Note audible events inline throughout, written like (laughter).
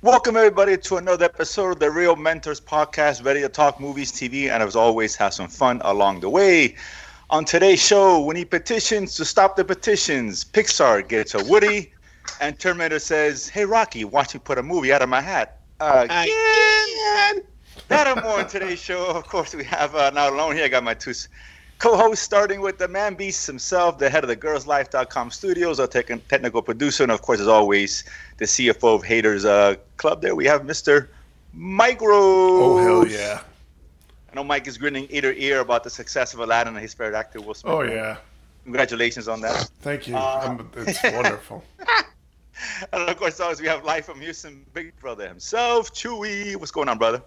Welcome, everybody, to another episode of the Reel Mentors Podcast, ready to talk movies, TV, and as always, have some fun along the way. On today's show, we need petitions to stop the petitions. Pixar gets a Woody, and Terminator says, Hey, Rocky, watch me put a movie out of my hat. Again! That and more on today's show. Of course, we have uh, not alone here. I got my two s- co-hosts, starting with the man beast himself, the head of the girlslife.com studios, our tech- technical producer, and of course, as always, the CFO of Haters uh, Club. There we have Mr. Mike Rose. Oh hell yeah! I know Mike is grinning ear to ear about the success of Aladdin and his favorite actor Will Smith. Oh yeah! Congratulations on that. Thank you. Uh, I'm- it's wonderful. (laughs) And of course, always we have life from Houston, Big Brother himself, Chewy. What's going on, brother?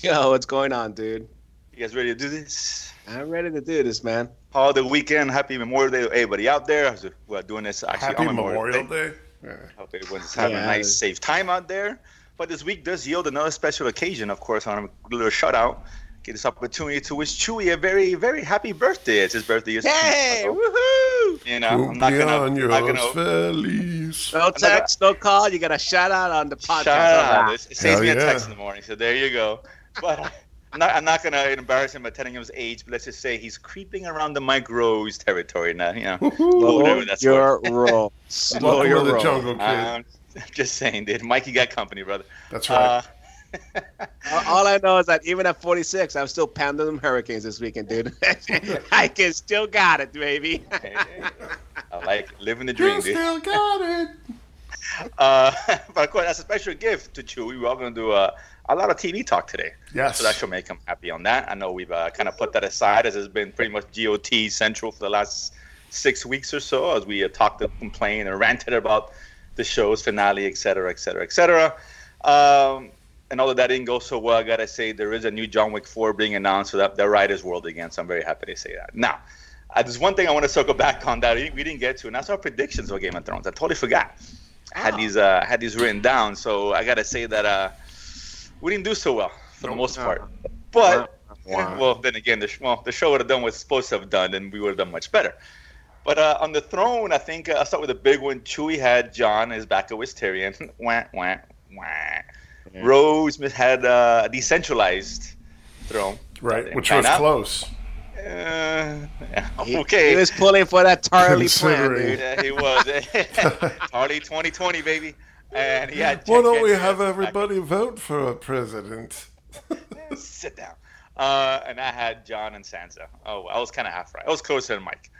Yo, what's going on, dude? You guys ready to do this? I'm ready to do this, man. All the weekend, happy Memorial Day to everybody out there. We're doing this actually Happy on Memorial Day. Yeah. Hope everyone's having a Yeah. nice, safe time out there. But this week does yield another special occasion, of course. on a little shout out. Get this opportunity to wish Chewy a very, very happy birthday. It's his birthday. Hey, yesterday. woohoo! You know, I'm not gonna, I'm not Cumpleaños gonna feliz. No text, no call. You got a shout out on the podcast. shout out. It it saves Hell me a yeah. text in the morning, so there you go. But I'm not, I'm not gonna embarrass him by telling him his age. But let's just say he's creeping around the Mike Rose territory now. You know, Woohoo. whatever that's your roll. Slow (laughs) Welcome your the roll. jungle, kid. I'm (laughs) just saying, dude. Mikey got company, brother. That's right. Uh, (laughs) All- All I know is that even at 46, I'm still pounding them hurricanes this weekend, dude. I can still got it, baby. hey, hey, I like living the dream, you dude. still got it. Uh, but of course, that's a special gift to Chewy. We're all going to do uh, a lot of TV talk today. Yes. So that should make him happy on that. I know we've uh, kind of put that aside as it's been pretty much GOT central for the last six weeks or so as we uh, talked and complained and ranted about the show's finale, et cetera, et cetera, et cetera. Um, and although that didn't go so well, I got to say there is a new John Wick 4 being announced for that, the writer's world again. So I'm very happy to say that. Now, uh, there's one thing I want to circle back on that we didn't get to, and that's our predictions for Game of Thrones. I totally forgot. I had Oh. these uh, had these written down, so I gotta say that uh, we didn't do so well for the Nope. most part. But Wow. well, then again, the sh- well the show would have done what it's supposed to have done, and we would have done much better. But uh, on the throne, I think uh, I'll start with the big one. Chewie had Jon as back of Tyrion. (laughs) wah, wah, wah. Yeah. Rose had uh, a decentralized throne. Right, which Find was out. close. Uh, yeah, He- okay. He was pulling for that Tarly plan, Considering. dude. Yeah, he was. (laughs) (laughs) Harley 2020, baby. And he had. Why don't we have back. everybody vote for a president? (laughs) Sit down. Uh, and I had Jon and Sansa. Oh, I was kind of half right. I was closer than Mike.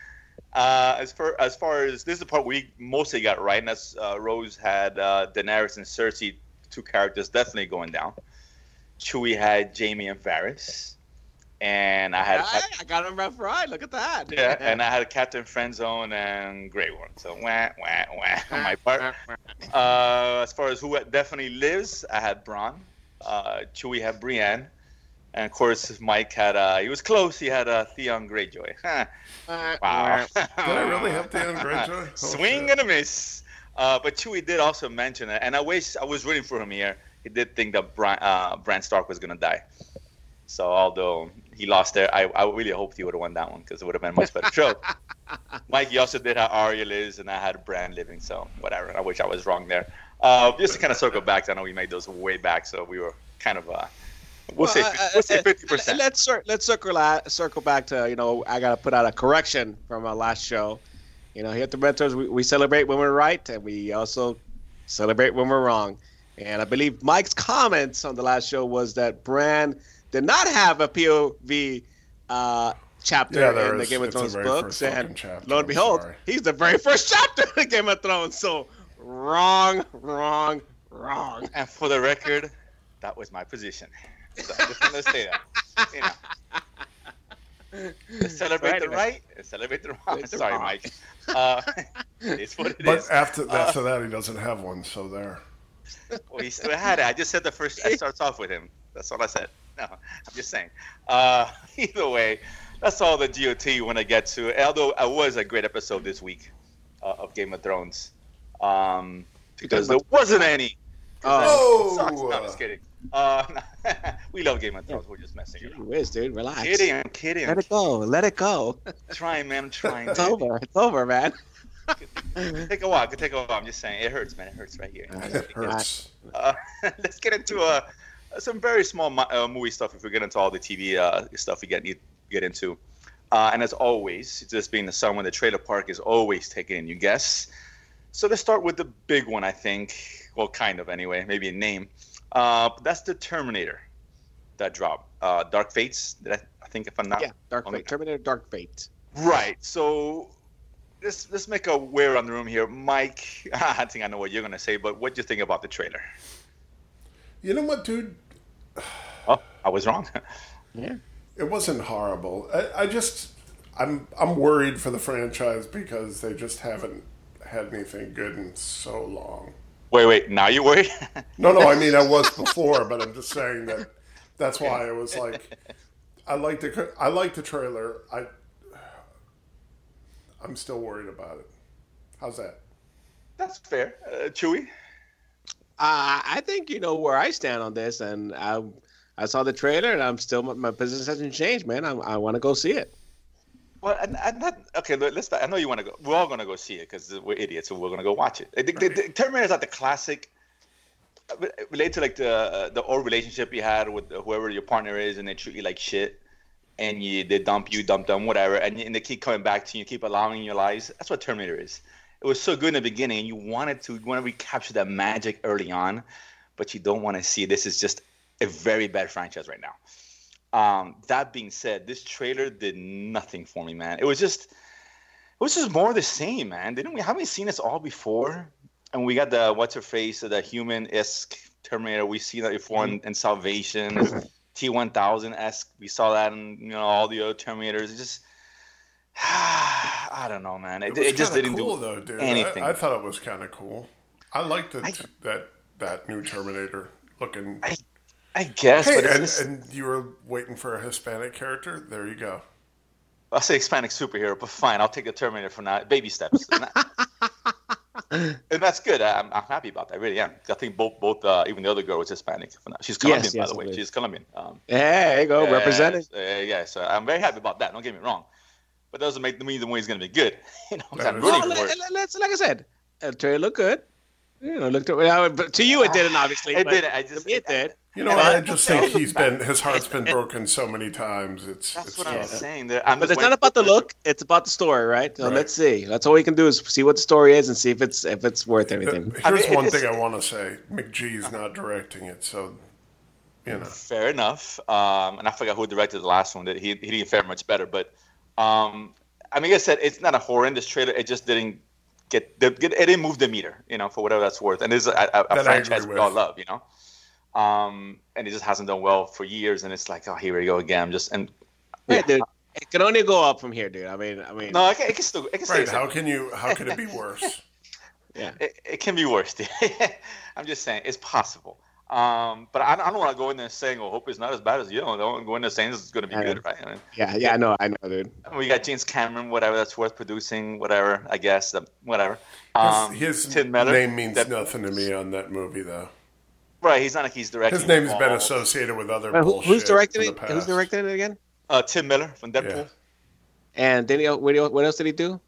Uh, as far as far as this is the part we mostly got right, and that's uh, Rose had uh, Daenerys and Cersei, two characters definitely going down. Chewie had Jaime and Varys, and I had Right, I got him rough right. Look at that. yeah, (laughs) and I had a Captain Friendzone and Grey Worm. So wah wah wah (laughs) on my part. Uh, as far as who definitely lives, I had Bronn. Uh, Chewie had Brienne. And of course, Mike had, uh, he was close. He had uh, Theon Greyjoy. (laughs) Huh. Wow. Did I really have Theon Greyjoy? Oh, Swing shit. and a miss. Uh, but Chewie did also mention it. And I wish I was rooting for him here. He did think that Bran, uh, Bran Stark was going to die. So although he lost there, I, I really hoped he would have won that one because it would have been a much better show. (laughs) Mike, you also did have Arya lives, and I had Bran living. So whatever. I wish I was wrong there. Uh, just to kind of circle back, I know we made those way back, so we were kind of. Uh, we'll, say uh, we'll say uh, fifty percent. Let's let's circle circle back to you know I gotta put out a correction from our last show. You know here at the Mentors we, we celebrate when we're right and we also celebrate when we're wrong. And I believe Mike's comments on the last show was that Bran did not have a POV uh, chapter Yeah, there in the is. Game of Thrones very books, and chapter, lo and behold, sorry. he's the very (laughs) first chapter of Game of Thrones. So wrong, wrong, wrong. (laughs) And for the record, that was my position. So I just want to say that. You know, (laughs) celebrate So the anyway. right, and celebrate the wrong. Celebrate the Sorry, wrong. Mike. Uh, it's what it is. But after Uh, after that, he doesn't have one. So there. Well, he still had it. I just said the first. It starts off with him. That's all I said. (laughs) No, I'm just saying. Uh, (laughs) either way, that's all the GOT when I get to. Although it was a great episode this week uh, of Game of Thrones, um, because there wasn't any. Oh, No, I'm just kidding. Uh, (laughs) we love Game of Thrones. We're just messing gee around. whiz, dude, relax. Kidding, I'm kidding. Let it go. Let it go. trying, man. I'm trying. It's over. It's over, man. take a while. It could take a while. I'm just saying, it hurts, man. It hurts right here. It hurts. Uh, let's get into uh, some very small uh, movie stuff. If we get into all the TV uh, stuff, we get need get into. Uh, and as always, just being the summer, the trailer park is always taking in new guests. So let's start with the big one, I think. Well, kind of anyway, maybe a name. Uh, that's the Terminator that dropped. Uh, Dark Fates. I, I think if I'm not Yeah, Dark on the- Terminator Dark Fate. Right. So let's let's make a way on the room here, Mike. (laughs) I think I know what you're gonna say, but what do you think about the trailer? You know what, dude? Oh, I was wrong. (laughs) Yeah. It wasn't horrible. I, I just, I'm, I'm worried for the franchise because they just haven't had anything good in so long. wait, wait. Now you worried? (laughs) No, no, I mean I was before, but I'm just saying that. That's why I was like, I like the, I like the trailer. I, I'm still worried about it. How's that? That's fair. Uh, Chewy. Uh, I think you know where I stand on this, and I, I saw the trailer, and I'm still my business hasn't changed, man. I, I want to go see it. Well, and, and that, okay. let- Let's. I know you want to go. We're all gonna go see it because we're idiots, so we're gonna go watch it. The, the, the Terminator's like the classic. Related to like the the old relationship you had with whoever your partner is, and they treat you like shit, and you they dump you, dump them, whatever, and, and they keep coming back to you, keep allowing your lives. That's what Terminator is. It was so good in the beginning, and you wanted to you want to recapture that magic early on, but you don't want to see this is just a very bad franchise right now. Um, that being said, this trailer did nothing for me, man. It was just, it was just more of the same, man. Didn't we? Haven't we seen this all before? And we got the what's her face, the human esque Terminator. We've seen that before in, in Salvation, T one thousand esque. We saw that in you know all the other Terminators. It just, (sighs) I don't know, man. It, was it just didn't cool, do though, dude. anything. I, I thought it was kind of cool. I liked it, I- that that new Terminator looking. I- I guess, hey, but and, just, and you were waiting for a Hispanic character. There you go. I'll say Hispanic superhero, but fine, I'll take the Terminator for now. Baby steps. And, that- (laughs) and that's good. I'm, I'm happy about that. I really am. I think both, both uh, even the other girl was Hispanic. For now. She's Colombian, by yes, the way. believe. She's Colombian. Um, Yeah, there you go, yeah, represented. Uh, yeah, so I'm very happy about that. Don't get me wrong. But doesn't make me the way he's going to be good. (laughs) You know, I'm rooting Well, for let, it. let, us like I said, the trailer looked good. You know, looked well, but to you it didn't (laughs) obviously. It didn't. I just- it did. You know, And I I- just think he's been his heart's been broken so many times. It's That's it's what I'm saying. I'm But it's not about the for- look; it's about the story, right? So Right. let's see. That's all we can do is see what the story is and see if it's if it's worth anything. Here's I mean, one thing I want to say: McG's not directing it, so you know. Fair enough. Um, and I forgot who directed the last one. That he he didn't fare much better. But um, I mean, like I said, it's not a horrendous trailer. It just didn't get, get it didn't move the meter, you know, for whatever that's worth. And it's a, a, a franchise we all love, you know. Um, and it just hasn't done well for years. And it's like, oh, here we go again. I'm Just and Yeah, yeah. dude, it can only go up from here, dude. I mean, I mean, no, it can, it can still it can stay Right? the How can you? How can it be worse? (laughs) yeah. It, it can be worse. (laughs) dude. I'm just saying it's possible. Um, but I, I don't want to go in there saying, "Oh, hope it's not as bad as you." know, I don't go in there saying it's going to be I know. good, right? I mean, Yeah, yeah, I know, I know, dude. We got James Cameron, whatever that's worth producing, whatever I guess, um, whatever. His, Um, his Tim Miller, name means that- nothing to me on that movie, though. Right, he's not like he's directing. His name's been associated with other Wait, who, bullshit. who's directing it? the Who's past. directing it again? Uh, Tim Miller from Deadpool. Yeah. And then he, what, else did he do?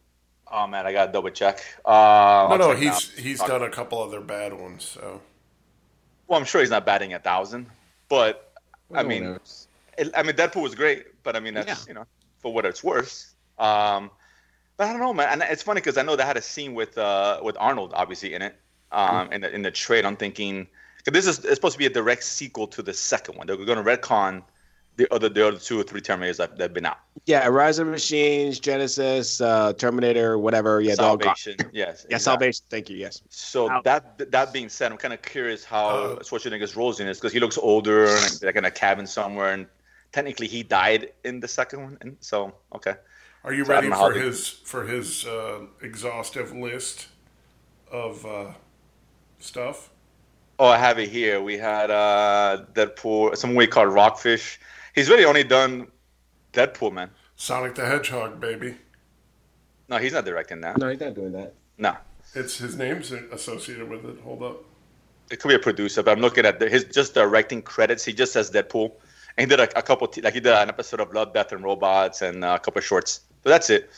Oh man, I gotta double check. Uh, No, I'll no, check he's now. he's Uh, done a couple other bad ones. So Well, I'm sure he's not batting a thousand, but I mean, knows? it, I mean, Deadpool was great, but I mean, that's Yeah. you know, for what it's worth. Um, but I don't know, man. And it's funny because I know they had a scene with uh with Arnold obviously in it, um, in the in the trade. I'm thinking this is it's supposed to be a direct sequel to the second one. They're going to retcon the other the other two or three Terminators that that've been out. yeah, Rise of Machines, Genisys, uh, Terminator, whatever. Yeah, they're. Salvation, yes. Yeah, exactly. Salvation. Thank you. Yes. So Out. that that being said, I'm kind of curious how Uh, Schwarzenegger's role in this because he looks older and like in a cabin somewhere, and technically he died in the second one. And so okay, are you So ready don't know how for they- his for his uh, exhaustive list of uh, stuff? oh I have it here. We had uh, Deadpool, some movie called Rockfish. He's really only done Deadpool, man. Sonic the Hedgehog, baby. No, he's not directing that. No, he's not doing that. No, It's his name's associated with it. Hold up. it could be a producer, but I'm looking at the, his just directing credits. He just says Deadpool, and he did a, a couple t- like he did an episode of Blood, Death, and Robots, and uh, a couple of shorts. But that's it.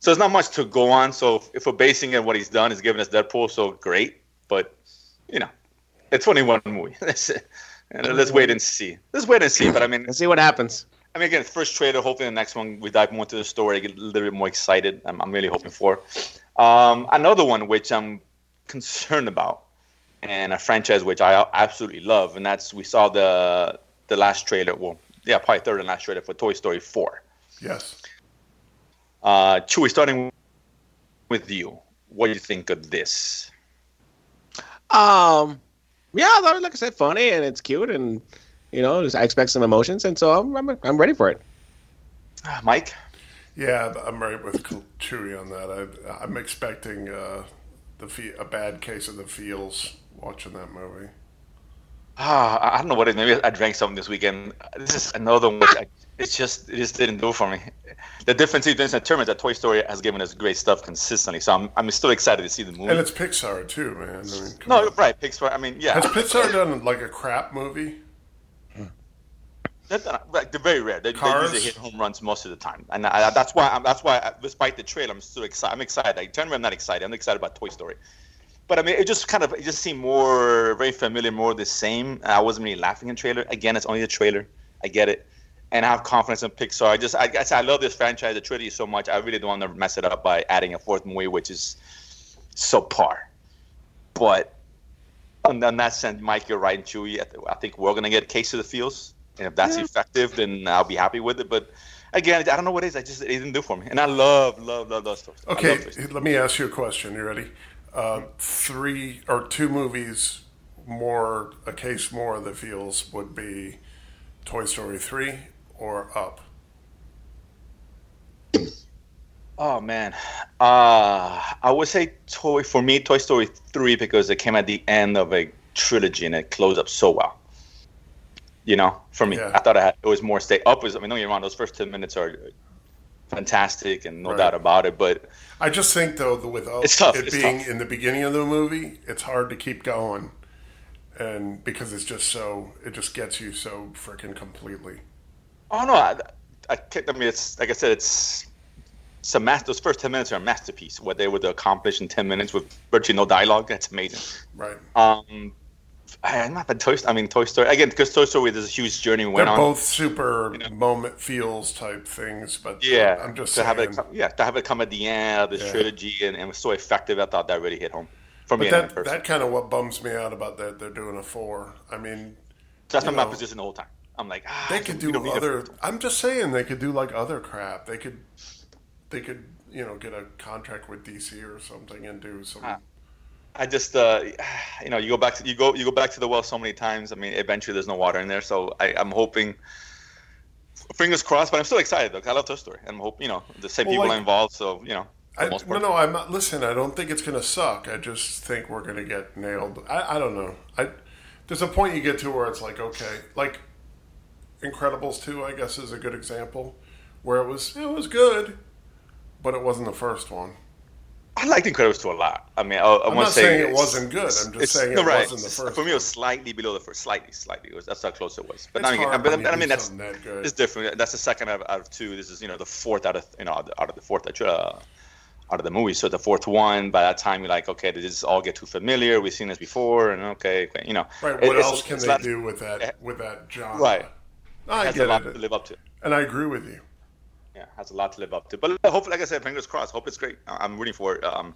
So there's not much to go on. So if we're basing it on what he's done, he's giving us Deadpool, so great. But you know, it's only one movie. (laughs) That's it. And let's wait and see. Let's wait and see. But I mean, Let's see what happens. I mean, again, first trailer. Hopefully, the next one we dive more into the story, get a little bit more excited. I'm, I'm really hoping for. Um, another one which I'm concerned about, and a franchise which I absolutely love, and that's we saw the the last trailer. Well, yeah, probably third and last trailer for Toy Story 4. Yes. Uh, Chewie, starting with you, what do you think of this? Um, yeah, I thought, like I said, funny and it's cute, and you know, I expect some emotions, and so I'm I'm, I'm ready for it. Uh, Mike? Yeah, I'm right with Chewy on that. I, I'm expecting uh, the fe- a bad case of the feels watching that movie. Ah, I don't know what it is. Maybe I drank something this weekend. This is another one. Which I, it's just it just didn't do for me. The difference is in terms that Toy Story has given us great stuff consistently. So I'm I'm still excited to see the movie. And it's Pixar too, man. I mean, no, on. right, Pixar. I mean, yeah. Has Pixar done like a crap movie? That's not- like, they're very rare. They, they usually hit home runs most of the time, and I, that's why. I'm, that's why, I, despite the trailer, I'm still excited. I'm excited. I Like, generally, I'm not excited. I'm excited about Toy Story, but I mean, it just kind of it just seemed more very familiar, more the same. I wasn't really laughing in trailer. Again, it's only the trailer. I get it, and I have confidence in Pixar. I just, I guess, I love this franchise, the trilogy so much. I really don't want to mess it up by adding a fourth movie, which is so par. But in, in that sense, Mike, you're right, and Chewy. I, think we're gonna get a case of the feels, and if that's effective, then I'll be happy with it. But again, I don't know what it is. I just it didn't do for me, and I love, love, love those stories. Okay, love Toy Story. let me ask you a question. You ready? Uh, three or two movies more a case more that feels would be Toy Story three or Up. Oh man, uh, I would say Toy for me, Toy Story three because it came at the end of a trilogy and it closed up so well. You know, for me, Yeah. I thought I had, it was more stay up. Was I mean, don't get me wrong; those first ten minutes are fantastic and no Right. doubt about it. But I just think though that with It's tough, it it's being tough. in the beginning of the movie, it's hard to keep going, and because it's just so it just gets you so freaking completely. Oh no, I, I, I mean it's like I said, it's it's a mas- Those first ten minutes are a masterpiece. What they were to accomplish in ten minutes with virtually no dialogue, that's amazing. Right. Um, not the Toy. I mean Toy Story again because Toy Story there's a huge journey we went on. They're on. both super moment feels type things, but yeah, I'm just to have it come, yeah to have it come at the end of the Yeah. trilogy and, and it was so effective. I thought that really hit home for me. That that kind of what bums me out about that they're doing a four. I mean, that's you been my position the whole time. I'm like ah, they could do other. I'm just saying they could do like other crap. They could, they could you know get a contract with DC or something and do some. Ah. I just, uh, (sighs) you know, you go back to you go you go back to the well so many times. I mean, eventually there's no water in there, so I, I'm hoping. Fingers crossed, but I'm still excited. Look, I love Toy Story, and I'm hope you know the same Well, people like- are involved. So you know, I, no, no, I'm not. Listen, I don't think it's going to suck. I just think we're going to get nailed. I, I don't know. I there's a point you get to where it's like, okay, like Incredibles two, I guess, is a good example where it was it was good, but it wasn't the first one. I liked Incredibles 2 a lot. I mean, I, I I'm want not to say saying it wasn't good. I'm just it's- saying it no, right. wasn't the first. For me, it was slightly below the first, slightly, slightly. It was, that's how close it was. But It's I mean, but, I mean, that's that good. it's different. That's the second out of, out of two. This is you know the fourth out of you know out of- out of the fourth uh, out of the movie. So the fourth one. By that time, you're like, okay, did this is all get too familiar. We've seen this before, and okay, you know. Right. What it's- else can they not- do with that with that genre? Right. No, I Has a lot it, to live up to. and I agree with you. Yeah, has a lot to live up to. But hopefully, like I said, fingers crossed. Hope it's great. I'm rooting for it. Um,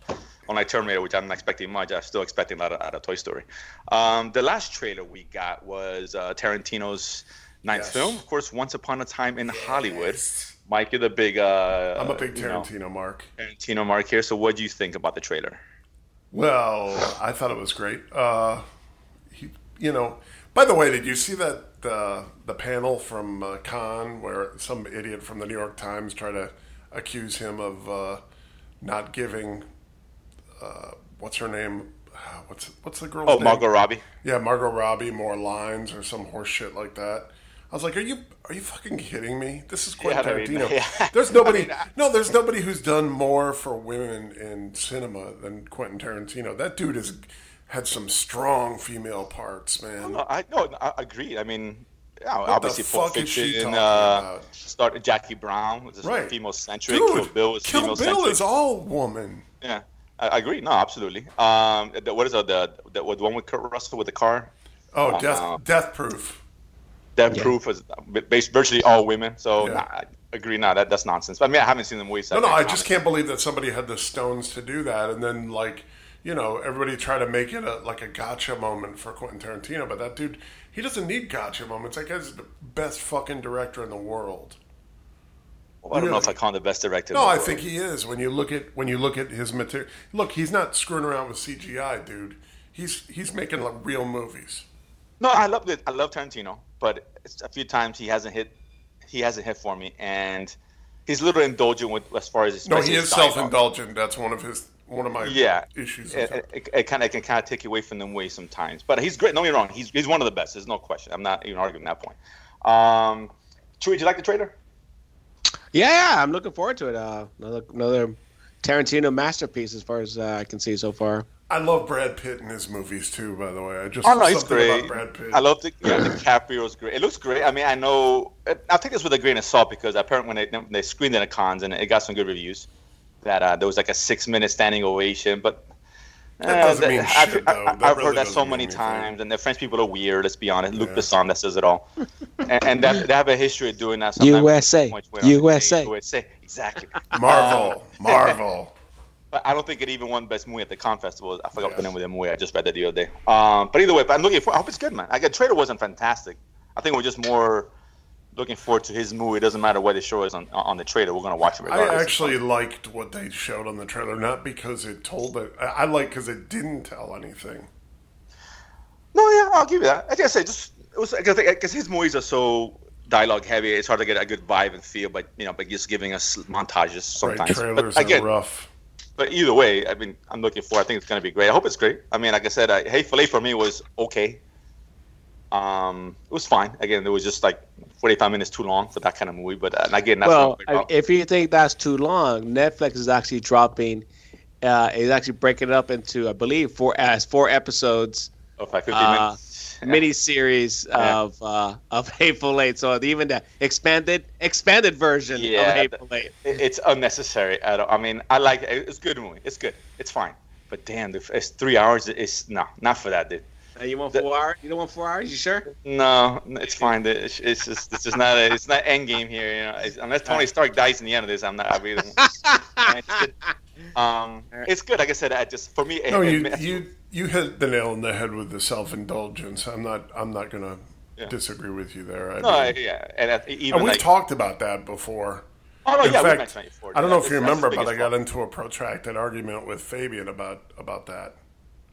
unlike Terminator, which I'm not expecting much, I'm still expecting a lot out of Toy Story. Um, the last trailer we got was uh, Tarantino's ninth Yes. film, of course, Once Upon a Time in Hollywood. Mike, you're the big. Uh, I'm a big you know, Tarantino mark. Tarantino mark here. So, what do you think about the trailer? Well, I thought it was great. Uh, he, you know, by the way, did you see that the the panel from uh, Cannes where some idiot from the New York Times tried to accuse him of uh, not giving uh, what's her name? (sighs) What's what's the girl? Oh, name? Margot Robbie. Yeah, Margot Robbie more lines or some horse shit like that. I was like, "Are you are you fucking kidding me? This is Quentin Yeah, I mean, Tarantino. (laughs) yeah. There's nobody. (laughs) I mean, I- no, there's nobody who's done more for women in cinema than Quentin Tarantino. That dude has had some strong female parts, man. No, I no, I agree. I mean, yeah, What obviously the Pulp fuck is she Fiction. talking Uh, about? started Jackie Brown, which is Right. female centric. Kill Bill is Kill Bill is all woman. Yeah, I, I agree. No, absolutely. Um, the, what is it? The, the the one with Kurt Russell with the car. Oh, Uh, death, death proof. Death Yeah. Proof is based virtually all women. So Yeah. nah, I agree. No, that that's nonsense. I mean, I haven't seen the movie. so No, no, I just comment. can't believe that somebody had the stones to do that, and then like, you know, everybody try to make it a, like a gotcha moment for Quentin Tarantino, but that dude, he doesn't need gotcha moments. That guy's the best fucking director in the world. Well, I don't know if I call him the best director. in No, I think he is. When you look at when you look at his material, look, he's not screwing around with CGI, dude. He's he's making like, real movies. No, I love it. I love Tarantino, but it's a few times he hasn't hit. He hasn't hit for me, and he's a little indulgent with as far as his No, he is self-indulgent. That's one of his one of my Yeah, issues. It, it, it kind of can kind of take you away from them way sometimes, but he's great. Don't get me wrong. He's he's one of the best. There's no question. I'm not even arguing that point. Um, Chewy, did you like the trailer? Yeah, yeah, I'm looking forward to it. Uh, another another Tarantino masterpiece, as far as uh, I can see so far. I love Brad Pitt in his movies too. By the way, I just Oh no, he's great. about Brad Pitt. I love the yeah, DiCaprio's great. It looks great. I mean, I know. I take this with a grain of salt because apparently when they when they screened it at Cannes and it got some good reviews, that uh, there was like a six minute standing ovation. But uh, doesn't I've, shit, I- though. I've That heard that so many mean anything. times, and the French people are weird. Let's be honest. Luc Yeah. Besson that says it all, and, and that, they have a history of doing that. sometimes. USA. USA. USA, exactly. Marvel, (laughs) Marvel. But I don't think it even won Best Movie at the Cannes Festival. I forgot Yes. the name of the movie. I just read that the other day. Um, but either way, but I'm looking for. I hope it's good, man. Like, the trailer wasn't fantastic. I think we're just more looking forward to his movie. It doesn't matter what the show is on on the trailer. We're gonna watch it I actually liked what they showed on the trailer, not because it told it. I I like because it didn't tell anything. No, yeah, I'll give you that. Like I say, just it was because his movies are so dialogue heavy. It's hard to get a good vibe and feel. But you know, but just giving us montages sometimes. right, trailers but again, are rough. But either way, I mean, I'm looking for. I think it's going to be great. I hope it's great. I mean, like I said, I, Hateful Eight for me was okay. Um, it was fine. Again, it was just like 45 minutes too long for that kind of movie. But uh, again, that's well, if you think that's too long, Netflix is actually dropping. Uh, is actually breaking it up into, I believe, four as four episodes, Oh, like 50 uh, minutes. (laughs) mini series (laughs) Yeah. of uh, of Hateful Eight. So even the expanded expanded version Yeah, of Hateful Eight. It's unnecessary. I, don't, I mean, I like it. It's a good movie. It's good. It's fine. But damn, if it's three hours. It's no, not for that, dude. You want The- four hours? You don't want four hours? You sure? No, it's fine. It's, it's just it's just not a, it's not end game here. You know, it's, unless Tony Stark dies in the end of this, I'm not. I really don't. interested. (laughs) um, it's good. Like I said, I just for me. No, it- you it- you you hit the nail on the head with the self indulgence. I'm not I'm not gonna Yeah. disagree with you there. I No, I, mean- yeah, and I- even and we've like, talked about that before. oh no, In yeah, we fact, mentioned before. I don't know if you remember, but I got fault. into a protracted argument with Fabian about about that.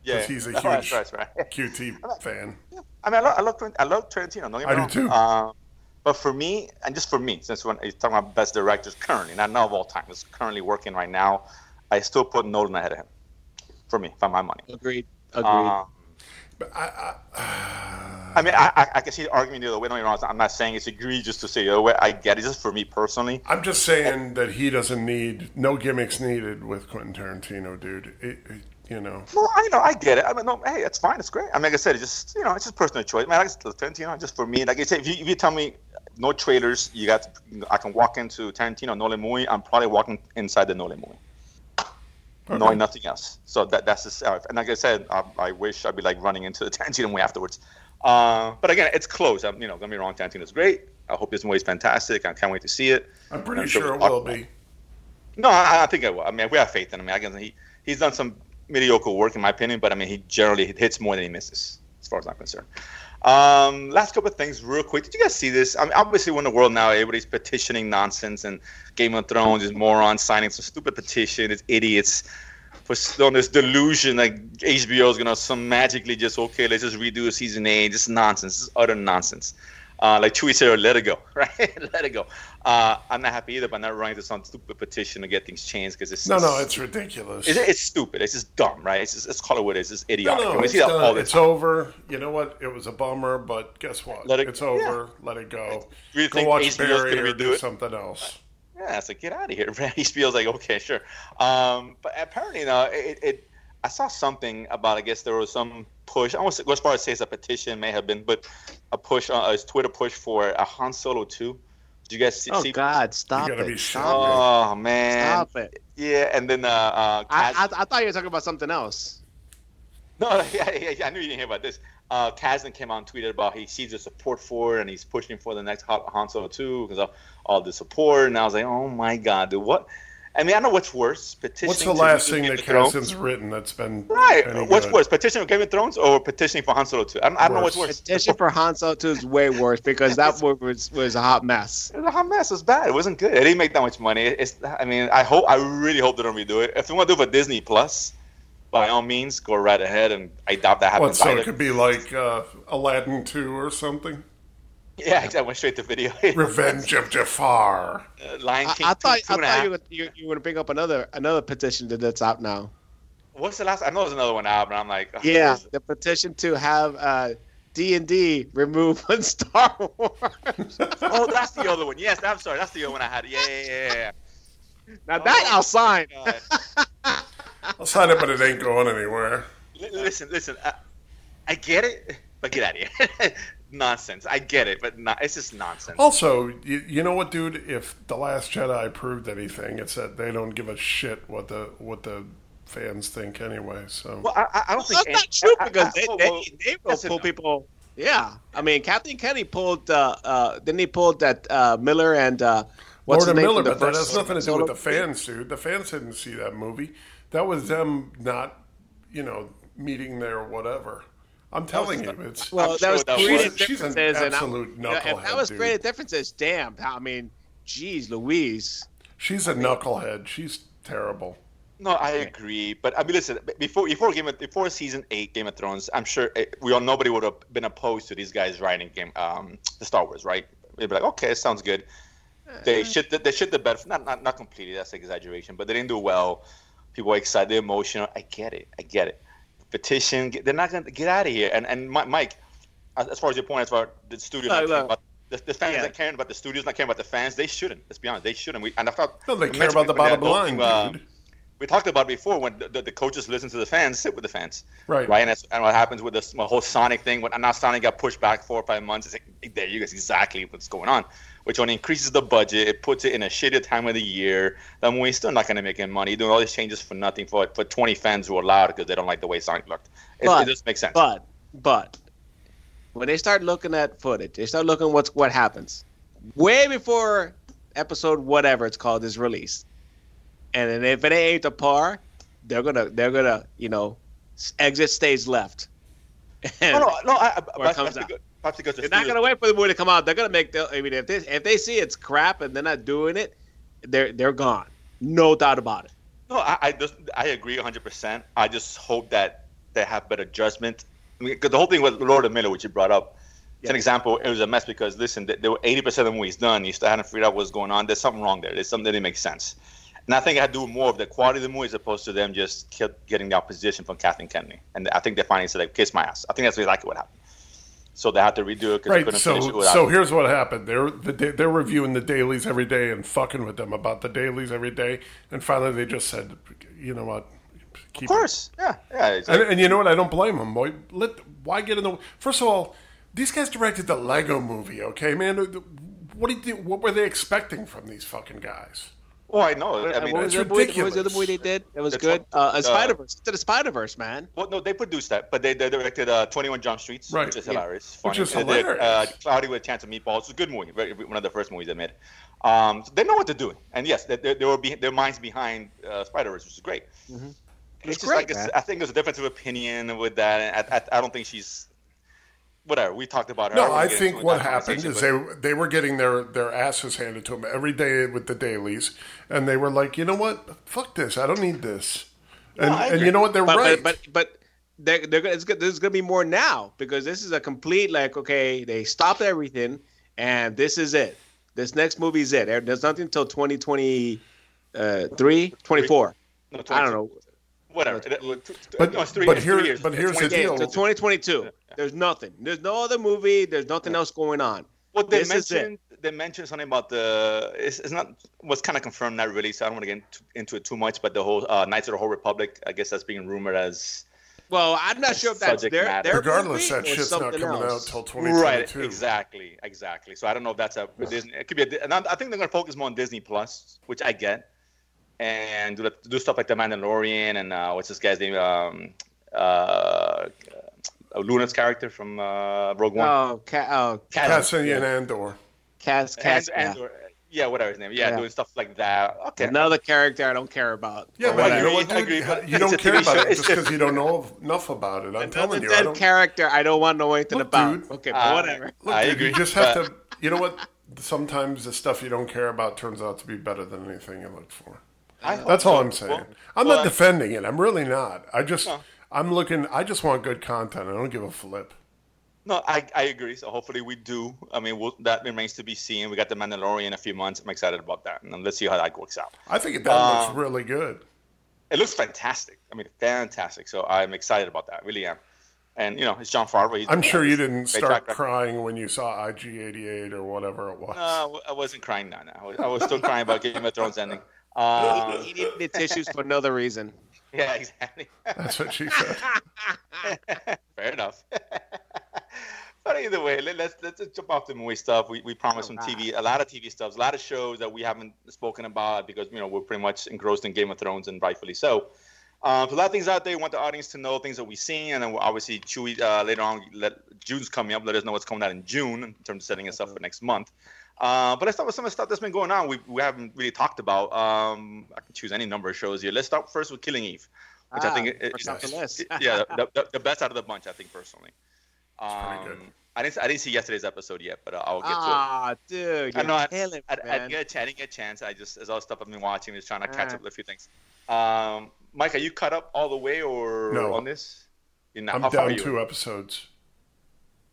Yeah, he's a (laughs) huge right, that's right. (laughs) QT fan. I mean, I love, I love, Tarant- I love Tarantino. Don't get me I do wrong. too. Um, but for me, and just for me, since when you're talking about best directors currently, not now of all time, is currently working right now, I still put Nolan ahead of him. For me, for my money. Agreed. Agreed. Um, But I, I mean, I, I, I can see the argument the other way. Don't get me wrong. I'm not saying it's egregious to say the other way. I get it. Just for me personally. I, I'm just saying that he doesn't need no gimmicks needed with Quentin Tarantino, dude. It, it, you know, Well, I know, I get it. I mean, no, hey, it's fine. It's great. I mean, like I said, it's just you know, it's just personal choice. Man, I just Tarantino, just for me. Like I said, if you, if you tell me no trailers, you got, to, I can walk into Tarantino Nolan movie. I'm probably walking inside the Nolan movie. knowing nothing else. So that that's the uh, and like I said, I, I wish I'd be like running into the (laughs) Tarantino movie afterwards. Uh, but again, it's close. I'm, you know, don't be me wrong, Tarantino's great. I hope this movie is fantastic. I can't wait to see it. I'm pretty I'm sure sure it will be. No, I, I think I will. I mean, we have faith in him. I guess he he's done some mediocre work in my opinion, but I mean, he generally hits more than he misses, as far as I'm concerned. Um, last couple of things, real quick. Did you guys see this? I mean, obviously, we're in the world now. Everybody's petitioning nonsense, and Game of Thrones is morons signing some stupid petition. It's idiots for on this delusion like HBO is gonna some magically just okay, let's just redo season eight. This is nonsense. This is utter nonsense. Uh, like Chewie said, let it go, (laughs) right? let it go. Uh, I'm not happy either, but I'm not running to some stupid petition to get things changed because it's No, no, it's ridiculous. it's, it's stupid. It's just dumb, right? It's just, let's call it what it is. It's idiotic. no, we it's, see that done. it's over. You know what? It was a bummer, but guess what? Let it- it's over. Let it go. Do you Go think watch HBO's Barry gonna or do it? something else. Yeah, it's like get out of here. (laughs) HBO's like, okay, sure. Um, but apparently, no, it, it. I saw something about. I guess there was some push. I almost go as far as say it's a petition, may have been, but a push, uh, a Twitter push for a Han Solo two. Did you guys see? Oh see- God, stop You gotta it! be Stop Oh man! Stop it! Yeah, and then uh, uh, I, Kaz- I, I thought you were talking about something else. no, (laughs) yeah, yeah, yeah, I knew you didn't hear about this. Uh, Kasdan came out and tweeted about he sees the support for it and he's pushing for the next Han Han Solo two because of all the support. And I was like, oh my god, dude, what? I mean, I know what's worse. Petitioning What's the to last thing that of Thrones? Written that's been Right. What's good? worse, petitioning for Game of Thrones or petitioning for Han Solo 2? I don't, I don't know what's Worse. worse. Petition for Han Solo 2 is way worse because that (laughs) was, was a hot mess. It was a hot mess. It was bad. It wasn't good. It didn't make that much money. It's. I mean, I hope. I really hope they don't redo it. If they want to do it for Disney Plus, by all means, go right ahead. And I doubt that What, happens. so either. it could be like uh, Aladdin 2 or something? Yeah, exactly. Went straight to video. (laughs) Revenge of Jafar. Uh, Lion I, King. I two- thought two I and thought you would you, you would bring up another another petition that- that's out now. What's the last? I know there's another one out, but I'm like, ugh, Yeah, the petition to have uh, D and D removed from (laughs) Star Wars. (laughs) Oh, that's the other one. Yes, I'm sorry. That's the other one I had. Yeah, yeah, yeah. yeah. now that I'll sign. I'll sign it, but it ain't going anywhere. Li- Listen, listen. I, I get it, but get out of here. Nonsense. I get it, but not, it's just nonsense. Also, you, you know what, dude? If the Last Jedi proved anything, it's that they don't give a shit what the what the fans think anyway. So Well, I, I- I don't think That's think not true I- I- because I- they well, they, well, they will listen, pull people. Yeah, I mean, Kathleen Kenny pulled. Uh, uh, didn't he pull that uh, Miller and uh, what's Lord his name Miller, the but that first has nothing to do with the fans, dude. The fans didn't see that movie. That was them not, you know, meeting their whatever. I'm telling you, it's Well, I'm that sure was that creative was- She's an differences, and I'm- absolute you if that knucklehead, was dude. creative differences, damn. I mean, geez, Louise. she's a knucklehead. She's terrible. No, I agree, but I mean, listen. Before before Game of, before season eight, Game of Thrones, I'm sure eh, we all nobody would have been opposed to these guys writing game um the Star Wars, right? They'd be like, okay, it sounds good. They shit the, they shit the bed. Not not not completely. That's an exaggeration, but they didn't do well. People are excited, emotional. I get it. I get it. Petition. get- They're not gonna get out of here. And and Mike, as as far as your point, as far as the studio, caring look. about the, the fans Yeah. that caring about the studios, not caring about the fans, they shouldn't. Let's be honest, they shouldn't. We, and I thought No, they care about the bottom line, uh, dude. we talked about before when the, the, the coaches listen to the fans, sit with the fans, Right. Right, and that's and what happens with this whole Sonic thing. When now Sonic got pushed back four or five months, it's like, there you guys exactly what's going on. Which only increases the budget. It puts it in a shittier time of the year. Then we're still not going to make any money. Doing all these changes for nothing for for 20 fans who are loud because they don't like the way Sonic looked. It, But- it doesn't make sense. But but when they start looking at footage, they start looking what's what happens way before episode whatever it's called is released. And then if it ain't to par, they're gonna they're gonna you know exit stage left. And (laughs) no, no, no. I, I, Where it that's, comes that's out. because, that's because the they're not gonna wait for the movie to come out. They're gonna make the. I mean, if they if they see it's crap and they're not doing it, they're they're gone. No doubt about it. No, I I, just, I agree 100. percent I just hope that they have better judgment. I mean, 'cause the whole thing with Lord and Miller, which you brought up, it's an example. It was a mess because listen, there were 80 percent of the movies done. You still hadn't figured out what's going on. There's something wrong there. There's something that didn't make sense. And I think I had to do more of the quality of the movie as opposed to them just kept getting the opposition from Kathleen Kennedy. And I think they're finally said, like, kiss my ass. I think that's exactly what happened. So they had to redo it because they Right. couldn't finish it So without so here's what happened. They're the, they're reviewing the dailies every day and fucking with them about the dailies every day, and finally they just said, you know what, keep Of course. Yeah. Yeah. It's And, and you know what? I don't blame them. Why, let, why get in the? First of all, these guys directed the Lego Movie. Okay, man. What do you, what were they expecting from these fucking guys? Oh, I know. I mean, what, was that's the movie, what was the other ridiculous. movie they did? It was That's good. what- Uh, a uh, Spider Verse. To the Spider Verse, man. Well, no, they produced that, but they, they directed uh, 21 Jump Streets, Right. which is Yeah. hilarious. Which funny. is They did, Uh, hilarious. Cloudy with a Chance of Meatballs. It's a good movie. Very, one of the first movies they made. Um, so they know what they're doing, and yes, they, they, they were be, their minds behind uh, Spider Verse, which is great. It's, It's just great, like man. I think there's a difference of opinion with that, and I, I, I don't think she's whatever. We talked about. No, don't I think what happened is but- they they were getting their their asses handed to them every day with the dailies, and they were like, you know what, fuck this, I don't need this. And, I and you know what, they're But right. but but, but they're, they're, gonna- it's, good- there's going to be more now because this is a complete like okay they stopped everything and this is it. This next movie is it. There's nothing until 2023, uh, 24. no, I don't know. Whatever. It- it- But- no, it's three, but it's here- three years. but It's here's the 20 Yeah, deal. so 2022. There's nothing. There's no other movie. There's nothing else going on. Well, they This is it. mentioned they mentioned something about the it's, it's not was kind of confirmed, not really. So I don't want to get into, into it too much. But the whole uh, Knights of the Old Republic, I guess that's being rumored as Well, I'm not sure if that's Subject their, matter. their Regardless, movie that shit's not coming else. out till 2022. Right, exactly, exactly. So I don't know if that's a Disney. It could be, a, and I I think they're gonna focus more on Disney Plus, which I get, and do, do stuff like the Mandalorian and uh, what's this guy's name? Um, uh, uh, Luna's character from uh, Rogue One. Oh, ca- oh, Cassian Andor. Cass, Cass, and, and, yeah. yeah, whatever his name. Yeah, Yeah. doing stuff like that. Okay. another character I don't care about. Yeah, Or but you know what, I agree, but You don't care TV about show. it just because you don't know enough about it. I'm Another telling you, I dead don't. character I don't want to know anything Look, about. dude, okay, uh, whatever. Look, I dude, agree, you just have but- to. You know what? Sometimes the stuff you don't care about turns out to be better than anything you look for. I hope That's all. I'm saying. Well, I'm well, not defending it. I'm really not. I just, No. I'm looking. I just want good content. I don't give a flip. No, I, I agree. So hopefully we do. I mean, we'll, that remains to be seen. We got the Mandalorian in a few months. I'm excited about that, and let's see how that works out. I think that Uh, looks really good. It looks fantastic. I mean, fantastic. So I'm excited about that. Really am. And you know, it's Jon Favreau. I'm sure you didn't start track crying when you saw IG88 or whatever it was. No, I wasn't crying now. now. I was, I was still crying about Game of Thrones ending. Um, (laughs) he needed the tissues for another reason. (laughs) yeah, exactly. That's what she said. (laughs) Fair enough. but either way, let, let's let's just jump off the movie stuff. We we promised some TV, a lot of TV stuff, a lot of shows that we haven't spoken about because you know we're pretty much engrossed in Game of Thrones and rightfully so. Um, so a lot of things out there. We want the audience to know things that we've seen, and then we'll obviously Chewy uh, later on. Let June's coming up. Let us know what's coming out in June in terms of setting us up for next month. Uh, but let's start with some of the stuff that's been going on. We, we haven't really talked about. Um, I can choose any number of shows here. Let's start first with Killing Eve, which I Ah, think is, first off the yeah, the, the, the best out of the bunch, I think personally. Um. I didn't I didn't see yesterday's episode yet, but uh, I'll get to it. Ah, dude, I know. I, killing I, I, didn't get a chance, I didn't get a chance. I just there's all stuff I've been watching, just trying to catch Ah. up with a few things. Um, Mike, are you caught up all the way or No. on this? You're not. I'm How far are down two episodes.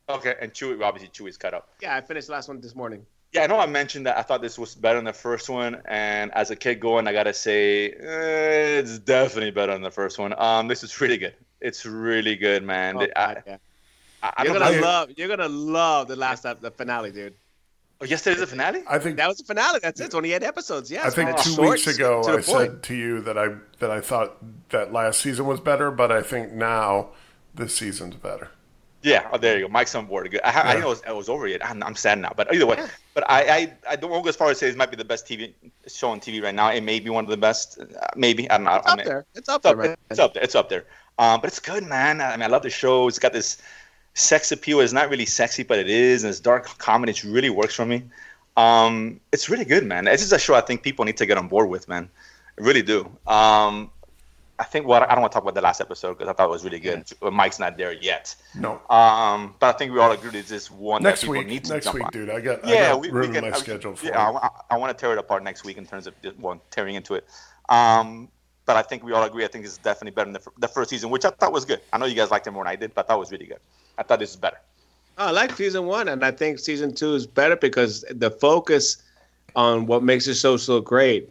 Okay, and Chewy obviously Chewy's cut up. Yeah, I finished the last one this morning. Yeah, I know I mentioned that I thought this was better than the first one, and as a kid going, I gotta say eh, it's definitely better than the first one. Um, this is really good. It's really good, man. Oh, I, God, yeah. I, I You're don't gonna know. love. You're gonna love the last ep- the finale, dude. Oh, yesterday's the finale. I think That was the finale. That's it. It's only eight episodes. Yeah. I think it's two short, weeks ago I the said to you that I that I thought that last season was better, but I think now this season's better. Yeah, oh, there you go. Mike's on board. Good. I, I, I Yeah. know it was, it was over yet. I'm, I'm sad now, but either way. But I, I, I don't go as far as say it might be the best TV show on TV right now. It may be one of the best. Uh, maybe I don't know. It's I up mean, there. It's up It's up, there, it's up there. It's up there. Um, but it's good, man. I mean, I love the show. It's got this sex appeal. It's not really sexy, but it is, and it's dark comedy. It really works for me. Um, it's really good, man. This is a show I think people need to get on board with, man. I really do. Um, I think. what I don't want to talk about the last episode because I thought it was really good. Mike's not there yet. No. Um, but I think we all agree this is one Next that people week, need to next jump week, on. dude. I got I Yeah, got we, room we in can. my I- schedule for yeah, it. I, I want to tear it apart next week in terms of just, well, tearing into it. Um, but I think we all agree. I think it's definitely better than the, the first season, which I thought was good. I know you guys liked it more than I did, but I thought it was really good. I thought this was better. I like season one, and I think season two is better because the focus on what makes the show so great,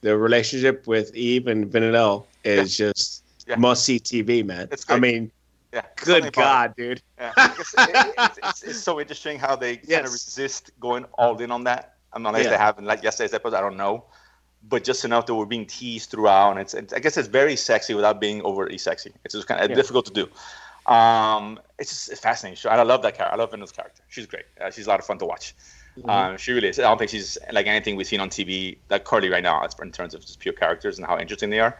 the relationship with Eve and Villanelle is just Yeah. must see TV, man. It's I mean, Yeah. good it. God, dude. Yeah. I guess it- it's, it's, it's so interesting how they kind of resist going all in on that. I mean, unless Yeah. they haven't, like yesterday's episode, I don't know. But just enough that we're being teased throughout, and it's, it's I guess it's very sexy without being overtly sexy. It's just kind of Yeah. difficult to do. Um, it's just a fascinating show, and I love that character. I love Vanessa's character. She's great. Uh, she's a lot of fun to watch. Mm-hmm. Um, she really is. I don't think she's like anything we've seen on TV like Carly right now, in terms of just pure characters and how interesting they are.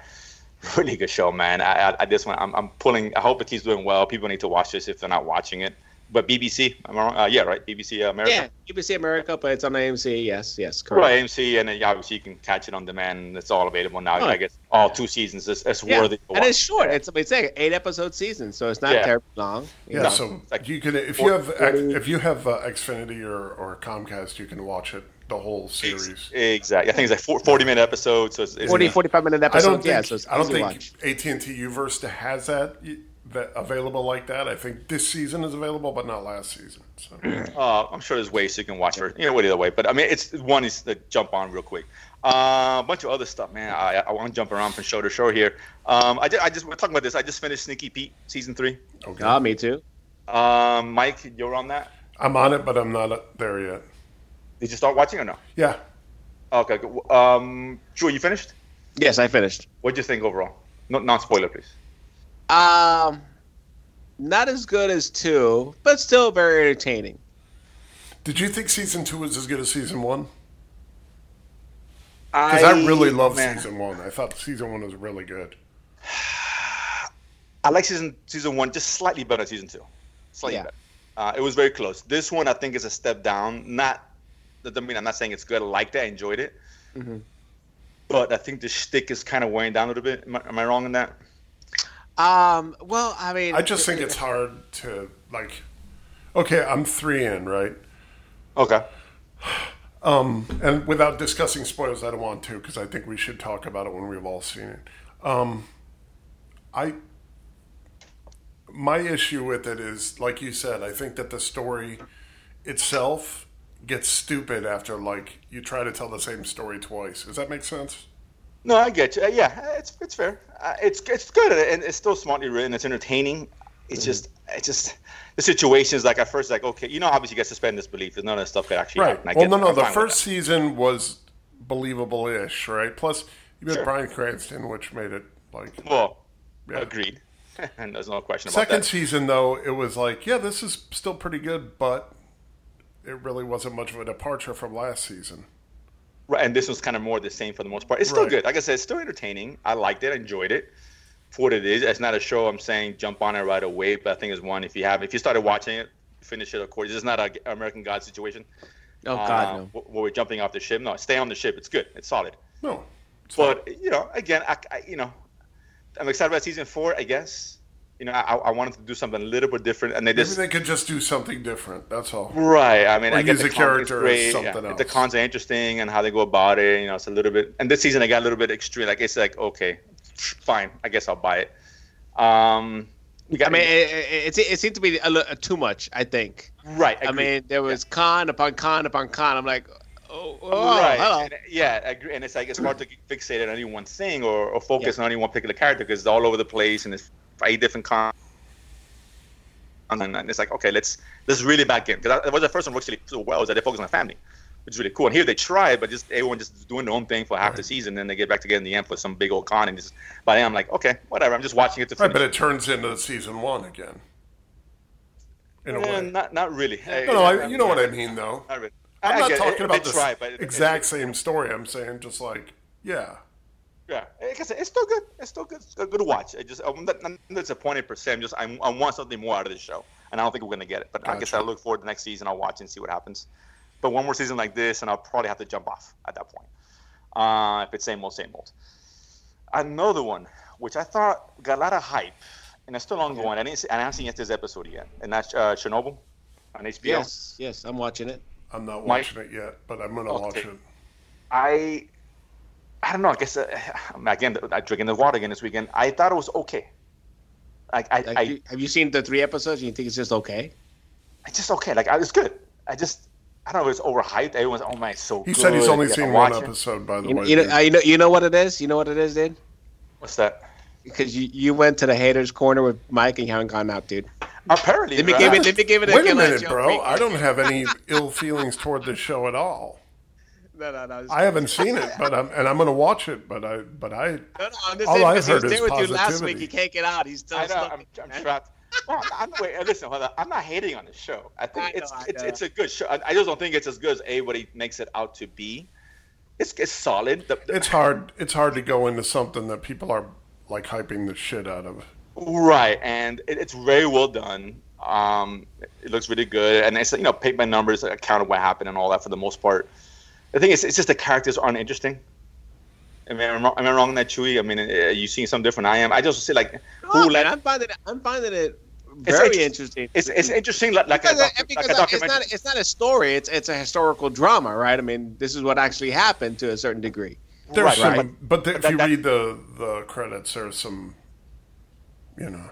Really good show, man. I, I, I this one, I'm, I'm pulling. I hope it keeps doing well. People need to watch this if they're not watching it. But BBC, am I wrong? Uh, yeah, right. BBC America. Yeah, BBC America, but it's on AMC. Yes, yes, correct. Right, AMC, and then yeah, obviously you can catch it on demand. It's all available now. Oh. I guess all two seasons. It's, it's Yeah, worthy. And it's short. It's it's like an eight episode season, so it's not Yeah. terribly long. you Yeah, know? so like you can if you have if you have uh, Xfinity or, or Comcast, you can watch it the whole series. Exactly. I think it's like 40 minute episodes. So it's, it's 40, 45 minute I episodes. don't think yeah, so it's I don't think. AT and T Uverse has that that available like that. I think this season is available, but not last season. So (clears throat) Uh, I'm sure there's ways you can watch it, you know either way. But I mean, it's one is to jump on real quick. Uh, a bunch of other stuff, man. I, I want to jump around from show to show here. Um, I just, I just we're talking about this. I just finished Sneaky Pete season three. okay, Ah, me too. Um, Mike, you're on that. I'm on it, but I'm not uh, there yet. Did you start watching or no? Yeah, Okay. good. Um, Drew, you finished? Yes, I finished. What'd you think overall? Not non spoiler, please. Um, not as good as two, but still very entertaining. Did you think season two was as good as season one? Because I, really love man. season one. I thought season one was really good. (sighs) I like season season one just slightly better than season two. Slightly yeah. better. Uh, it was very close. This one I think is a step down. Not that doesn't mean I'm not saying it's good. I liked it. I enjoyed it. Mm-hmm. But I think the shtick is kind of weighing down a little bit. Am I, am I wrong in that? Um. Well, I mean, I just think it's hard to like. Okay, I'm three in, right? Okay. Um, and without discussing spoilers, I don't want to because I think we should talk about it when we've all seen it. Um, I my issue with it is, like you said, I think that the story itself gets stupid after like you try to tell the same story twice. Does that make sense? No, I get you. Uh, yeah, it's it's fair. Uh, it's it's good and it's still smartly written. It's entertaining. It's mm-hmm. just it's just the situation is like at first like okay, you know, obviously you get suspend disbelief. There's none of that stuff that actually right. Happen. Well, no, no. The first season was believable-ish, right? Plus, you had sure. Bryan Cranston, which made it like well, yeah. agreed. and (laughs) there's no question about Second season, though, it was like, yeah, this is still pretty good, but it really wasn't much of a departure from last season. Right, and this was kind of more the same for the most part. It's still right. good. Like I said, it's still entertaining. I liked it. I enjoyed it for what it is. It's not a show I'm saying jump on it right away, but I think it's one if you have if you started watching it, finish it. Of course, it's not an American God situation. Oh God, uh, no. Where we're jumping off the ship. No, stay on the ship. It's good. It's solid. No, it's but you know, again, I, I, you know, I'm excited about season four. I guess you know, I, I, wanted to do something a little bit different, and they just maybe they could just do something different. That's all. Right. I mean, or I use a character great. something yeah, else. The cons are interesting and how they go about it. You know, it's a little bit. And this season, I got a little bit extreme. Like it's like, okay, fine, I guess I'll buy it. Um, got, I mean, it, it, it, seemed to be a little, too much. I think. Right. I mean, there was yeah. con upon con upon con. I'm like, oh, oh right. Hello. And, yeah, I agree. and it's like it's hard to get fixated on any one thing or, or focus yeah. on any one particular character because it's all over the place and it's eight different cons and, it's like okay, let's let's really back in because that was the first one works really so well is that they focus on the family, which is really cool. And here they try, but just everyone just doing their own thing for half right. the season, then they get back together in the end for some big old con, and just by then I'm like, okay, whatever. I'm just watching it to finish. Right, but it turns into season one again. In a uh, way. Not not really. No, no, I, you know what I mean though. Not really. I'm not talking about the try, exact same story. I'm saying just like yeah. Yeah, like I said, it's still good. It's still good. It's a good watch. I just I'm not, not disappointed per se. I'm just I, I want something more out of this show, and I don't think we're gonna get it. But gotcha. I guess I look forward to the next season. I'll watch and see what happens. But one more season like this, and I'll probably have to jump off at that point. Uh, if it's same old, same old. Another one, which I thought got a lot of hype, and it's still ongoing. Yeah. I didn't see, I haven't seen yet this episode yet, and that's uh, Chernobyl on HBO. Yes, yes, I'm watching it. I'm not watching Mike, it yet, but I'm gonna okay. watch it. I I don't know. I guess uh, (sighs) again, I drinking the water again this weekend. I thought it was okay. I, I, like, I, have you seen the three episodes? You think it's just okay? It's just okay. Like it's good. I just I don't know. It's overhyped. Everyone's oh my, so. He good. said he's only seen one episode. By the you, way, you know, uh, you know, you know what it is. You know what it is, dude. What's that? Because you, you went to the haters corner with Mike and you haven't gone out, dude. Apparently, let me give it. Let me give it. Wait a, a minute, bro. I don't have any (laughs) ill feelings toward this show at all. (laughs) No, no, no. I haven't seen it, but I'm and I'm going to watch it. But I, but I. No, no, I'm just all saying, I've heard he was there with you last week. He can't get out. He's still. I know. I'm, I'm trapped. well, I'm, wait, uh, listen, hold on. I'm not hating on the show. I think I know, it's I it's it's a good show. I, I, just don't think it's as good as everybody makes it out to be. It's it's solid. The, the, it's hard. It's hard to go into something that people are like hyping the shit out of. Right, and it, it's very well done. Um, it looks really good, and it's you know paint by numbers, account of what happened and all that for the most part the thing is, it's just the characters aren't interesting. I mean, am I, wrong in that, Chewy? I mean, are you seeing something different? I am. I just say like, no, who man, let... I'm finding it. I'm finding it very it's interesting. It's, it's interesting, like, like, because, a, uh, because like a uh, it's not it's not a story. It's it's a historical drama, right? I mean, this is what actually happened to a certain degree. There's right, some, right. but, the, if that, you that, read the the credits, there's some, you know,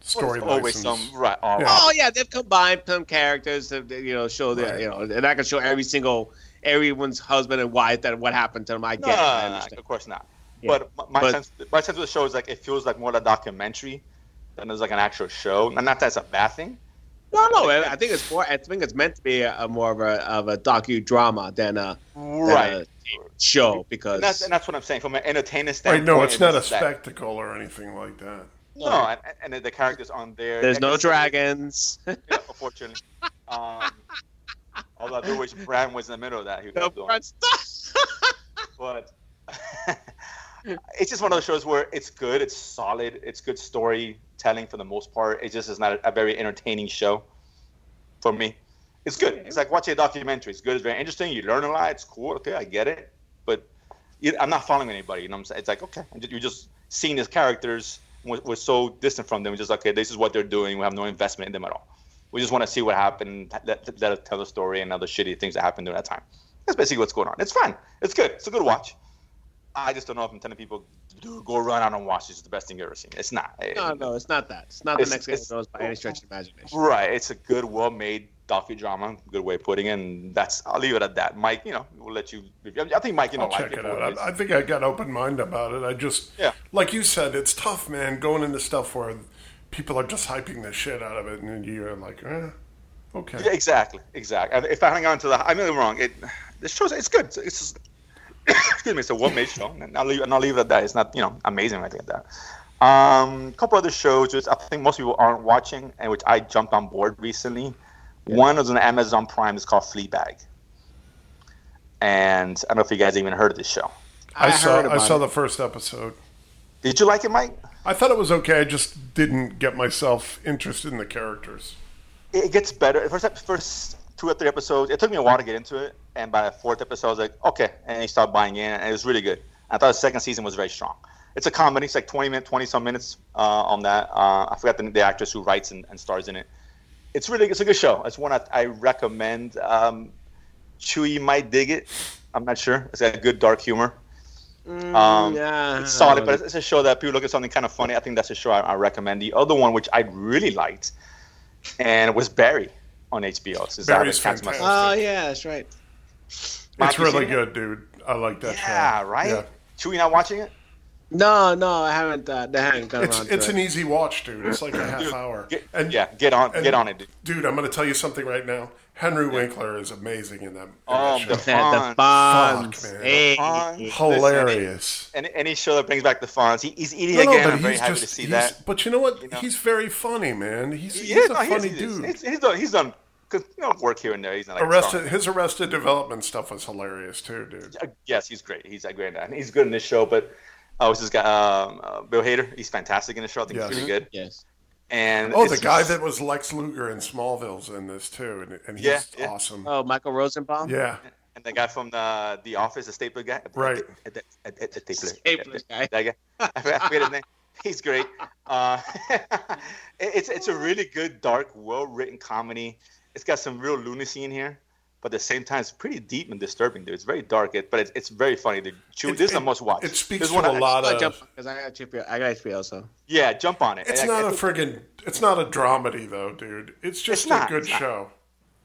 story well, always some right. Oh yeah. oh yeah, they've combined some characters to you know show that right. you know, and I can show every single everyone's husband and wife that what happened to them. I get no, I no, of course not. Yeah. But my but, sense, my sense of the show is like it feels like more like a documentary than it's like an actual show. And not that's a bad thing. No, no, I think it's more. I think it's meant to be a, a more of a of a docudrama than a right than a show because and that's, and that's what I'm saying from an entertainment standpoint. Right, no, it's not a spectacle that. or anything like that. No, and, and the characters on there. There's no Like I said, dragons. (laughs) Yeah, unfortunately. Um, although I do wish Bran was in the middle of that. He no have done. front stuff. but (laughs) it's just one of those shows where it's good, it's solid, it's good storytelling for the most part. It just is not a, a very entertaining show for me. It's good. It's like watching a documentary. It's good. It's very interesting. You learn a lot. It's cool. Okay, I get it. But I'm not following anybody. You know what I'm saying? It's like okay, you're just seeing these characters. We're, we're so distant from them. We're just okay. This is what they're doing. We have no investment in them at all. We just want to see what happened. Let, let us tell the story and other shitty things that happened during that time. That's basically what's going on. It's fun. It's good. It's a good watch. I just don't know if I'm telling people "Dude, go run out and watch. This is the best thing you've ever seen. It's not. No, no, it's not that. It's not the It's- next Game it's- Thrones by any stretch of imagination. Right. It's a good, well-made docudrama. Good way of putting it. And that's. I'll leave it at that. Mike, you know, we'll let you. I think Mike, you know, I'll like check it out. I, I think I got open mind about it. I just, Yeah. like you said, it's tough, man. Going into stuff where people are just hyping the shit out of it, and you're like, eh, okay. Yeah, exactly, exactly. And If I hang on to the, I'm really wrong. It, this shows it's good. It's, it's just, (coughs) excuse me, it's a well-made show, and I'll leave, and I'll leave it at that. It's not, you know, amazing or anything like that. Um, a couple other shows which I think most people aren't watching, and which I jumped on board recently. One was on Amazon Prime. It's called Fleabag, and I don't know if you guys even heard of this show. I, saw, I saw it. the first episode. Did you like it, Mike? I thought it was okay. I just didn't get myself interested in the characters. it gets better. First, ep- first two or three episodes, it took me a while to get into it, and by the fourth episode, I was like, okay, and you start buying in, and it was really good. I thought the second season was very strong. It's a comedy. It's like twenty minutes, twenty some minutes uh, on that. Uh, I forgot the, the actress who writes and, and stars in it. It's really, it's a good show. It's one I, I recommend. Um, Chewy might dig it. I'm not sure. It's got good dark humor. Um, yeah, it's solid, but it's, it's a show that people look at something kind of funny. I think that's a show I, I recommend. The other one, which I really liked, and was Barry on HBO. So Barry's Catch My- fantastic. Oh yeah, that's right. It's you really seen it? good, dude. I like that Yeah, show. right. Yeah. Chewy not watching it? No, no, I haven't. Uh, they haven't gone It's around. to it's it. an easy watch, dude. It's like a half hour. Get, And yeah, get on, and- get on it, dude. dude, I'm going to tell you something right now. Henry Winkler is amazing in that, in Oh, that the show. The Fonz. Fuck, man. Hey. Fun. Hilarious. Any, any show that brings back the Fonz, he, he's eating No, no, again. but I'm very he's happy to see that. But you know what? You know? He's very funny, man. He's, he's He is, a no, funny he is. dude. He's, he's done. He's done. Cause you know, work here and there. He's not like Arrested, his Arrested Development stuff was hilarious too, dude. Uh, Yes, he's great. He's a great. And he's good in this show. But oh, what's this guy? Um, uh, Bill Hader. He's fantastic in the show. I think Yes. he's really good. Yes. And Oh, the guy just- that was Lex Luthor in Smallville's in this too, and, and he's Yeah, yeah. awesome. Oh, Michael Rosenbaum. Yeah, and the guy from the The Office, the stapler guy. Right. The, the, the, the stapler. Stapler guy. (laughs) That guy. I (laughs) forget, I forget his name. He's great. Uh, (laughs) it- it's it's a really good, dark, well written comedy. It's got some real lunacy in here, but at the same time, it's pretty deep and disturbing, dude. It's very dark, it, but it's, it's very funny. Dude. Chew, It- this is a it- must watch. it speaks to one a I- lot I of. because I got HBO. I got HBO, so Yeah, jump on it. It's I- not I a friggin'. It's not a dramedy though, dude. It's just It's not, a good it's not. show.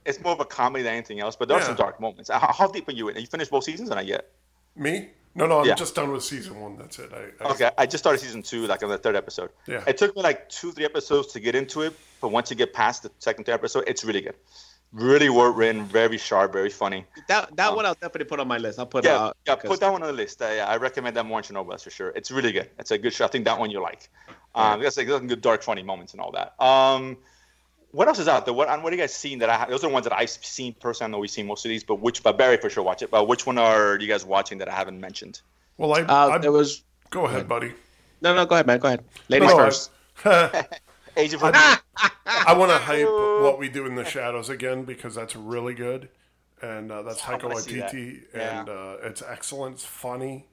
It's more of a comedy than anything else, but there are some dark moments. How, how deep are you in? Are you finished both seasons or not yet? Me? No, no. I'm Yeah. just done with season one. That's it. I, I, Okay, I just started season two, like on the third episode. Yeah. It took me like two, three episodes to get into it, but once you get past the second, third episode, it's really good. Really well written, very sharp, very funny. that that one I'll definitely put on my list. I'll put Yeah, out. yeah. because- Put that one on the list. Uh, yeah, I recommend that more in Chernobyl, that's for sure. It's really good. It's a good show. I think that one you like. Um, there's like some good dark, funny moments and all that. Um, what else is out there? What what are you guys seen that I those are the ones that I've seen personally. I know we've seen most of these, but which but Barry for sure watch it. But which one are you guys watching that I haven't mentioned? well, I, Uh, I there was go ahead, buddy. no, no. Go ahead, man. Go ahead. Ladies No, no, first. I, (laughs) (laughs) Age of I want to hype what we do in the shadows again because that's really good, and uh, that's Taika that. Waititi, Yeah. and uh, it's excellent. It's funny.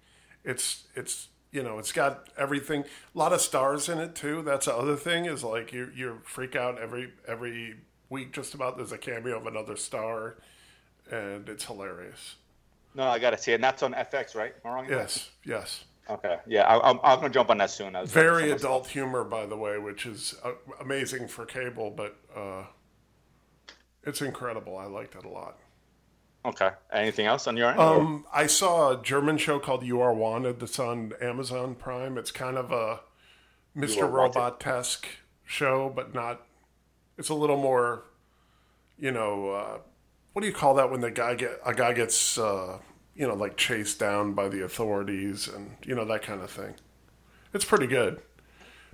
It's it's you know it's got everything. A lot of stars in it too. That's the other thing is like you you freak out every every week just about. There's a cameo of another star, and it's hilarious. No, I gotta see it. And that's on FX, right? Am I wrong? Yes, yes. Okay. Yeah, I, I'm, I'm gonna jump on that soon. Very adult humor, by the way, which is uh, amazing for cable, but uh, it's incredible. I liked it a lot. Okay. Anything else on your end? Um, I saw a German show called You Are Wanted that's on Amazon Prime. It's kind of a Mr. Robot esque show, but not. It's a little more, you know, uh, what do you call that when the guy get a guy gets, uh, you know, like chased down by the authorities and you know that kind of thing. It's pretty good,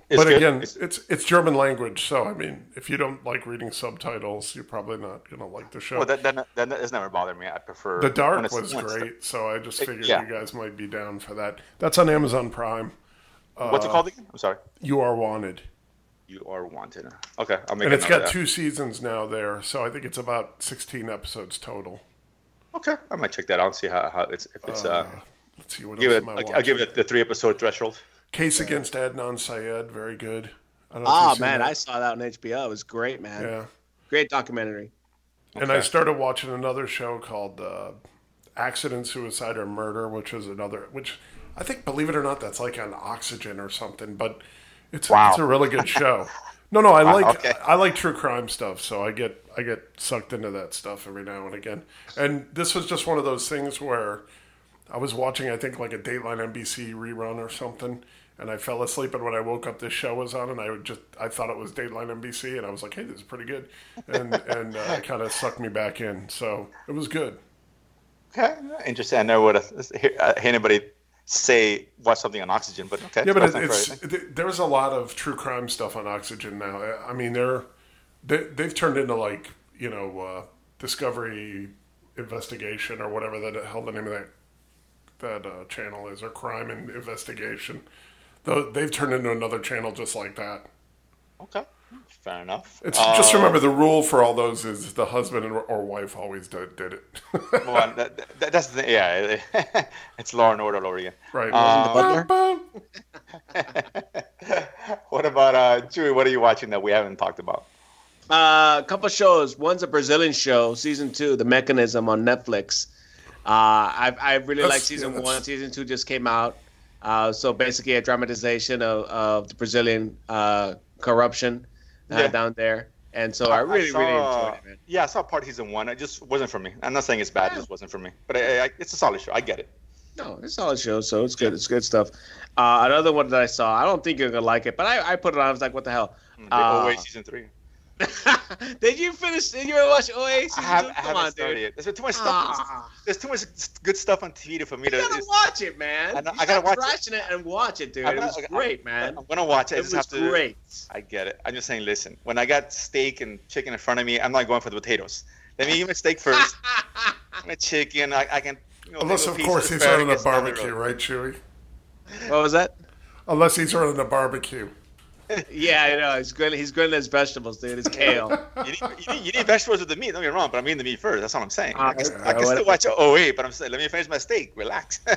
It's but good. again, It's- it's it's German language, so I mean, if you don't like reading subtitles, you're probably not gonna like the show. well, that, that, that has never bothered me. I prefer the Dark was great, so I just figured yeah. you guys might be down for that. That's on Amazon Prime. What's it called uh, again? I'm sorry. You are wanted, You are wanted. Okay, I'll make and it's got two seasons now there, so I think it's about 16 episodes total. Okay, I might check that out and see how, how it's if it's uh, Let's see what give else it. I I'll, I'll give it the three episode threshold. Case against Adnan Syed, very good. I don't know if Oh man, that. I saw that on HBO. It was great, man. yeah. Great documentary. And I started watching another show called uh, Accident, Suicide, or Murder, which is another, which I think, believe it or not, that's like on Oxygen or something. But it's Wow. it's a really good (laughs) show. No, no, I like okay. I like true crime stuff, so I get I get sucked into that stuff every now and again. And this was just one of those things where I was watching, I think, like a Dateline NBC rerun or something, and I fell asleep. And when I woke up, this show was on, and I would just I thought it was Dateline NBC, and I was like, "Hey, this is pretty good," and and uh, it kind of sucked me back in. So it was good. Okay, interesting. I never would have hear anybody say watch something on Oxygen, but okay. Yeah, but that's it, not for it's there's a lot of true crime stuff on Oxygen now. I- I mean, they're they, they've turned into like you know uh, Discovery Investigation or whatever the hell the name of that that uh, channel is, or Crime and Investigation. Though they've turned into another channel just like that. okay. Fair enough. It's Uh, just remember the rule for all those is the husband or, or wife always did, did it. (laughs) well, that, that, that's the yeah. (laughs) it's Law and Order all over again. right. Butler? Bum, (laughs) What about uh, Chewy? What are you watching that we haven't talked about? Uh, a couple shows. One's a Brazilian show, season two, The Mechanism on Netflix. Uh, I I really like season yeah, one. Season two just came out. Uh, so basically, a dramatization of, of the Brazilian uh, corruption uh, Yeah. down there. And so I really, saw- really enjoyed it, man. Yeah, I saw part of season one. It just wasn't for me. I'm not saying it's bad. It just wasn't for me. But I, I, it's a solid show. I get it. No, it's a solid show, so it's good. It's good stuff. Uh, another one that I saw, I don't think you're gonna like it, but I, I put it on. I was like, what the hell? The Uh, OA season three. (laughs) did you finish? Did you ever watch OA season I, have, two? I Come haven't on, started dude. it. There's too much stuff. Ah. There's too much good stuff on TV for me to. You gotta it's- watch it, man. I know- You I gotta watch it. trashing it. and watch it, dude. I'm it was okay, great, man. I'm gonna watch it. I It just was have to. great. I get it. I'm just saying. Listen, when I got steak and chicken in front of me, I'm not going for the potatoes. Let me eat my steak first. (laughs) my chicken. I, I can. You know, Unless, of piece course, he's running a asparagus down the barbecue, right, Chewy? What was that? Unless he's running a barbecue. Yeah, I know. He's grilling. He's grilling his vegetables, dude. His kale. You need, you, need, you need vegetables with the meat. Don't get me wrong, but I'm eating the meat first. That's all I'm saying. Ah, I can. I can still watch Oh wait, but I'm saying, let me finish my steak. Relax. (laughs)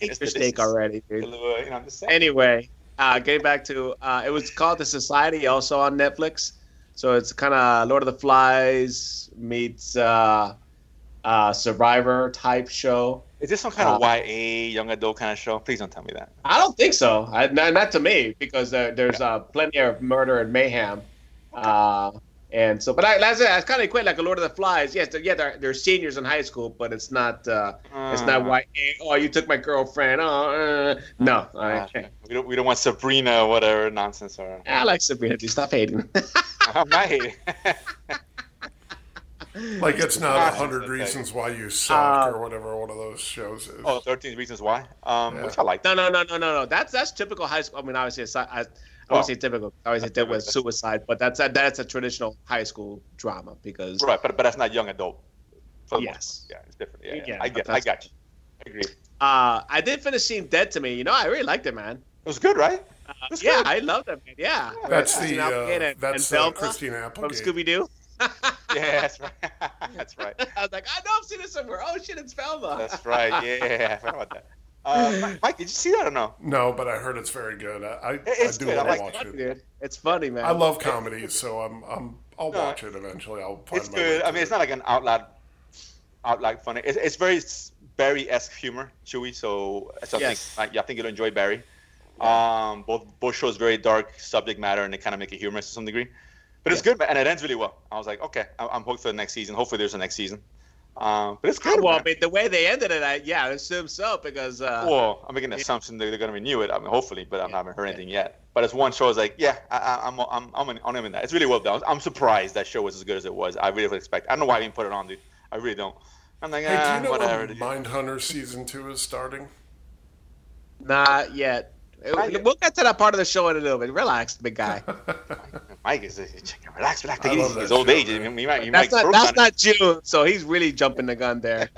Eat It's your steak already, dude. uh, You know, I'm just saying. Anyway, uh, getting back to uh, it was called The Society, also on Netflix. So it's kind of Lord of the Flies meets uh, uh, Survivor type show. Is this some kind of Uh, YA young adult kind of show? Please don't tell me that. I don't think so. I, not, not to me, because there, there's uh, plenty of murder and mayhem. Uh, and so, but I, that's, that's kind of equate like a Lord of the Flies. Yes, they're, yeah, they're, they're seniors in high school, but it's not. Uh, it's not Uh, why. Oh, you took my girlfriend. Oh, uh, no. I, uh, we don't. We don't want Sabrina, or whatever nonsense. Or I like Sabrina. Dude, stop hating. (laughs) (laughs) I'm not hating. (laughs) Like it's not a hundred okay. reasons why you suck Uh, or whatever one of those shows is. oh, 13 Reasons Why. Um, Yeah. which I like. no, no, no, no, no, no. That's that's typical high school. I mean, obviously, it's, I, I Well, won't say typical. I always say that with suicide, but that's a, that's a traditional high school drama because Right, but but that's not young adult. For the Yes. Yeah, it's different. Yeah, yeah. Yeah, I get. I got you. I agree. Uh, I did finish seeing Dead to Me. You know, I really liked it, man. It was good, right? Uh, That's yeah, good. I loved it, man. Yeah, that's Christina the Applegate uh, and- that's and Velma Christina from Scooby Doo. (laughs) Yeah, that's right. (laughs) that's right. (laughs) I was like, I know I've seen it somewhere. Oh shit, it's Velma. That's right. Yeah, I forgot about that. Uh, Mike- Mike, did you see that or no? No, but I heard it's very good. I I, It's I do good. I want like to it. watch funny, it. dude. It's funny, man. I love comedy, so I'm I'm I'll No, watch it eventually. I'll find It's my way good. I to mean, it's not like an outloud, outloud funny. It's, it's very Barry esque humor, Chewy. So, so Yes. I think I, I think you'll enjoy Barry. Um, both both shows very dark subject matter and they kind of make it humorous to some degree. But it's good, man, and it ends really well. I was like, okay, I- I'm hooked for the next season. Hopefully, there's a next season. Um, but it's good. well, I man. mean, the way they ended it, I, yeah, I assume so because uh, Well, I'm making an assumption that they're going to renew it. I mean, hopefully, but I haven't heard anything yet. But it's one show. Is like, yeah, I, I, I'm, I'm, I'm, in, I'm in that. It's really well done. I'm surprised that show was as good as it was. I really didn't expect. I don't know why I didn't put it on, dude. I really don't. I'm like, Hey, do ah, you know whatever. when. Mindhunter season two is starting? not yet. We'll get to that part of the show in a little bit. Relax, big guy. (laughs) Mike is relax, relax. I Take it love easy. His old show, age. man. He might, he That's might not that's on not June, so he's really jumping the gun there. (laughs)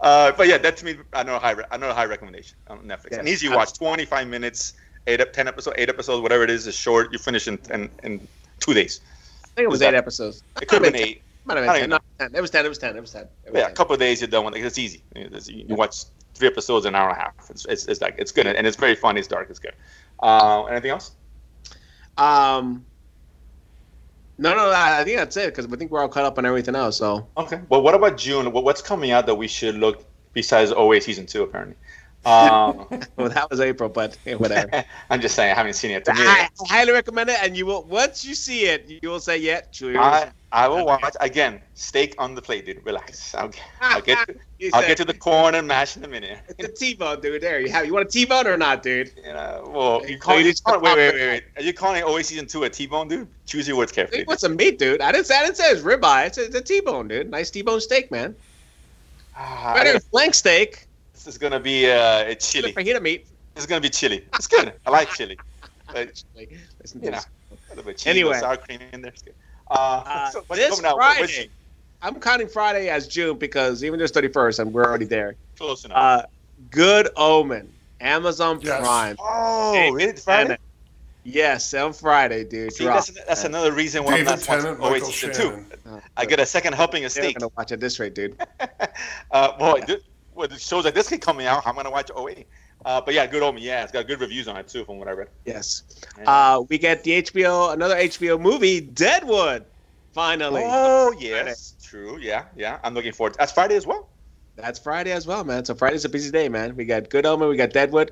uh, but yeah, that to me, I know a high, re- I know a high recommendation on Netflix. Yes. An easy watch, 25 minutes, eight, up, 10 episodes, eight episodes, whatever it is, is short. You finish in, in, in two days. I think it was Is that- eight episodes. It could have been eight. Might have been ten. No, ten. It was ten. It was ten. It was ten. It was Yeah, a couple of days you're done with it. It's easy. It's- You, you watch three episodes an hour and a half. It's, it's, it's like it's good and it's very funny. It's dark. It's good. Uh, anything else? Um. No, no, I I think that's it because I think we're all caught up on everything else. So Okay. Well, what about June? What's coming out that we should look besides OA season two? Apparently. Um, (laughs) well, that was April, but hey, (laughs) whatever. (laughs) I'm just saying I haven't seen it. Me, I highly recommend it, and you will once you see it, you will say, "Yeah, true." I, I will watch again. Steak on the plate, dude. Relax. I'll, (laughs) I'll get to, I'll get to the corn and mash in a minute. It's a T-bone, dude. There you have. You want a T-bone or not, dude? You know, well, you So call, you you need to wait, wait, wait, wait. Are you calling OA season two a T-bone, dude? Choose your words carefully. What's a meat, dude. I didn't say I didn't say it's ribeye. It's a, it's a T-bone, dude. Nice T-bone steak, man. Ah, Better than flank steak. this is gonna be uh, it's chili. Fajita meat. It's gonna be chili. It's good. I like chili. (laughs) But Listen you know, a little bit cheese, Anyway. sour cream in there. It's good. Uh, Uh, so this coming out? What- what's Friday, I'm counting Friday as June because even though it's 31st and we're already there. close enough? Uh, Good Omen, Amazon Yes. Prime. oh, David? It's Friday? Tennant. Yes, on Friday, dude. See, that's, that's another reason why I'm David not watching Tennant, OA Michael season Shannon. two. Oh, I get a second helping of They're not steak. gonna watch at this rate, dude. (laughs) uh, boy, this, well, the shows like this keep coming out. I'm gonna watch OA. Uh, but yeah, good omen. Yeah, it's got good reviews on it too, from what I read. Yes. Yeah. Uh, we get the HBO, another HBO movie, Deadwood. Finally, Oh yes, true. Yeah, yeah. I'm looking forward. That's Friday as well. that's Friday as well, man. So Friday's a busy day, man. We got Good Omen, we got Deadwood,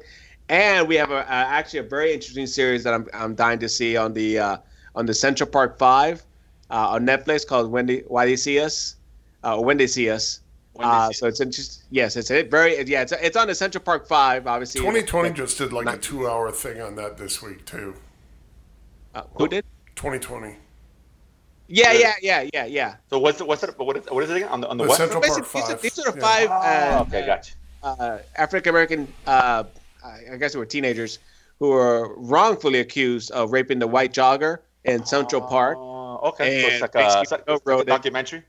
and we have a, uh, actually a very interesting series that I'm I'm dying to see on the uh, on the Central Park Five uh, on Netflix called When They Why They See Us, uh, When They See Us. When they Uh, so it's interesting. Yes, it's a very yeah. It's, it's on the Central Park Five, obviously. 2020 just did like a two-hour thing on that this week too. Uh, who did? 2020, Yeah, yeah, yeah, yeah, yeah. So what's the, what's the, what is, what is it again on the on the, the what? Central Park Basically, these are, Five. these are the Yeah. five uh, Oh, okay, gotcha. uh, African American, uh, I guess they were teenagers, who were wrongfully accused of raping the white jogger in Central Park. Oh, okay, so it's like a, basically it's like, it's a wrote it. documentary.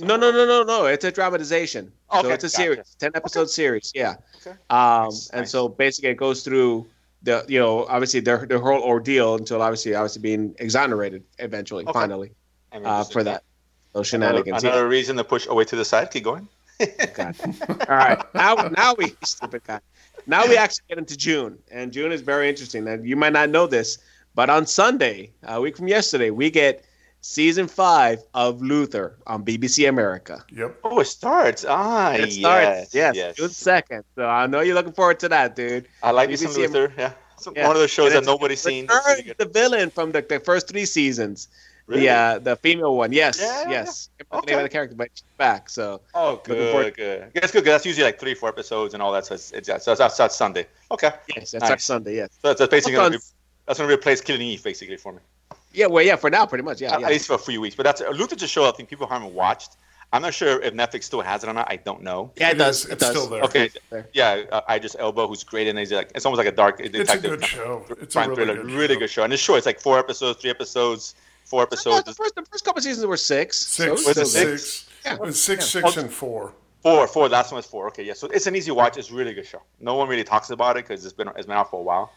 No, no, no, no, no. It's a dramatization. so Okay, it's a gotcha. series, ten episode series. Yeah. Okay. Um, Nice, and nice. so basically, it goes through the, you know, obviously their their whole ordeal until obviously, obviously being exonerated eventually, Okay. finally, uh, for that. Those Another, shenanigans. another reason to push away to the side. Keep going. God. All right, now now we (laughs) stupid guy. Now we actually get into June, and June is very interesting. And you might not know this, but on Sunday, a week from yesterday, we get season five of Luther on BBC America. Yep. Oh, it starts. Ah, It starts, yes, yes, yes. June second. So I know you're looking forward to that, dude. I like me some BBC Luther. Yeah, Some- Yeah. one of those shows that nobody's seen. It's Return really good. the villain from the, the first three seasons. Really? The uh, the female one, yes, Yeah, yes. I Okay. the name of the character, but she's back. So Oh, good, good. Yeah, it's good. 'cause that's usually like three, four episodes and all that. So it's, it's, so that's, that's Sunday. Okay. yes, that's our Nice. Sunday. Yes. So that's, that's basically gonna on. re- that's gonna replace Killing Eve basically for me. Yeah. Well, yeah. For now, pretty much. Yeah. At yeah. least for a few weeks. But that's a Luther's a show I think people haven't watched. I'm not sure if Netflix still has it or not. I don't know. Yeah, it, It does. is. It It's does. still there. Okay. There. Yeah, uh, Idris Elba, who's great, and he's like it's almost like a dark detective. It's a good show. It's a really thriller. good really show. good show. And it's short. It's like four episodes, three episodes, four episodes. the first the first couple seasons were six. Six, So Was it's it six? six, Yeah. It was six, Yeah. six, and four. Four, four. Last one was four. Okay, yeah. So it's an easy watch. It's a really good show. No one really talks about it because it's been it's been out for a while.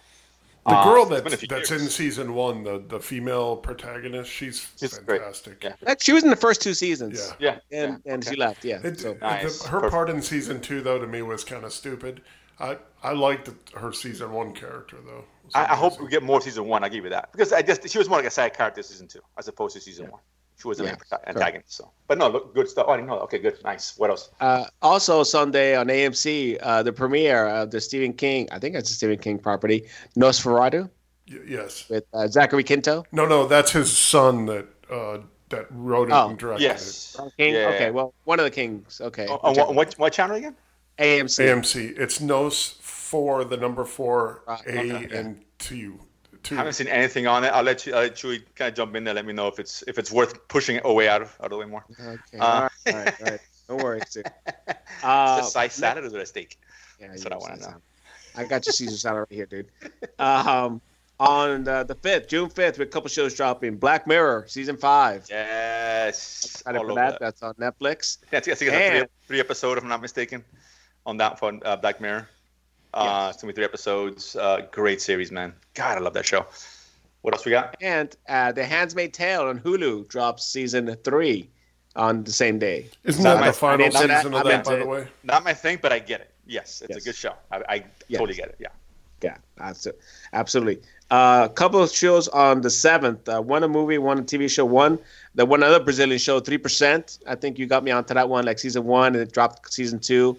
The Uh, girl it's been a that's that's years. in season one, the the female protagonist, she's She's great. fantastic. Yeah. She was in the first two seasons. Yeah. Yeah, And yeah, and okay. she left. Yeah. It, so Nice. the- her Perfect. part in season two, though, to me was kind of stupid. I I liked her season one character though. I, I hope we get more season one. I'll give you that because I just she was more like a side character in season two as opposed to season one. She was an Yeah, antagonist. So, but no, look, good stuff. Oh, I didn't know. that. Okay, good, nice. What else? uh, also Sunday on AMC, uh, the premiere of the Stephen King. I think it's a Stephen King property, Nosferatu, Y- yes. with uh, Zachary Quinto. No, no, that's his son that uh, that wrote it Oh, and directed Yes. King. Yeah. Okay. Well, one of the Kings. Okay. Oh, what, what what channel again? AMC. AMC. It's Nos for the number four, Right, A okay. and two. Two. I haven't seen anything on it. I'll let you, I'll let you kind of jump in there. Let me know if it's if it's worth pushing it away out of out of the way more. Okay. Uh, all right. All right. All right. (laughs) No worries, dude. Uh, Is it side salad or is it a steak? yeah, That's what I wanna know. I got your Caesar salad right here, dude. (laughs) Um, on the, the 5th, June 5th, with a couple shows dropping. Black Mirror, season 5. Yes. Excited all for over that. That's on Netflix. Yeah, I think it's a three, And- three episode, if I'm not mistaken, on that one, uh, Black Mirror. Uh, It's gonna be three episodes. Uh, great series, man. God, I love that show. What else we got? And uh, The Handmaid's Tale on Hulu drops season 3 on the same day. Isn't that my- the final I didn't know season that. of I that, by the way? Not my thing, but I get it. Yes, it's Yes. a good show. I, I Yes. totally get it. Yeah. Yeah, that's it. absolutely. A uh, couple of shows on the seventh. Uh, one a movie, one a TV show. One the one other Brazilian show, three percent. I think you got me onto that one, like season one, and it dropped season two.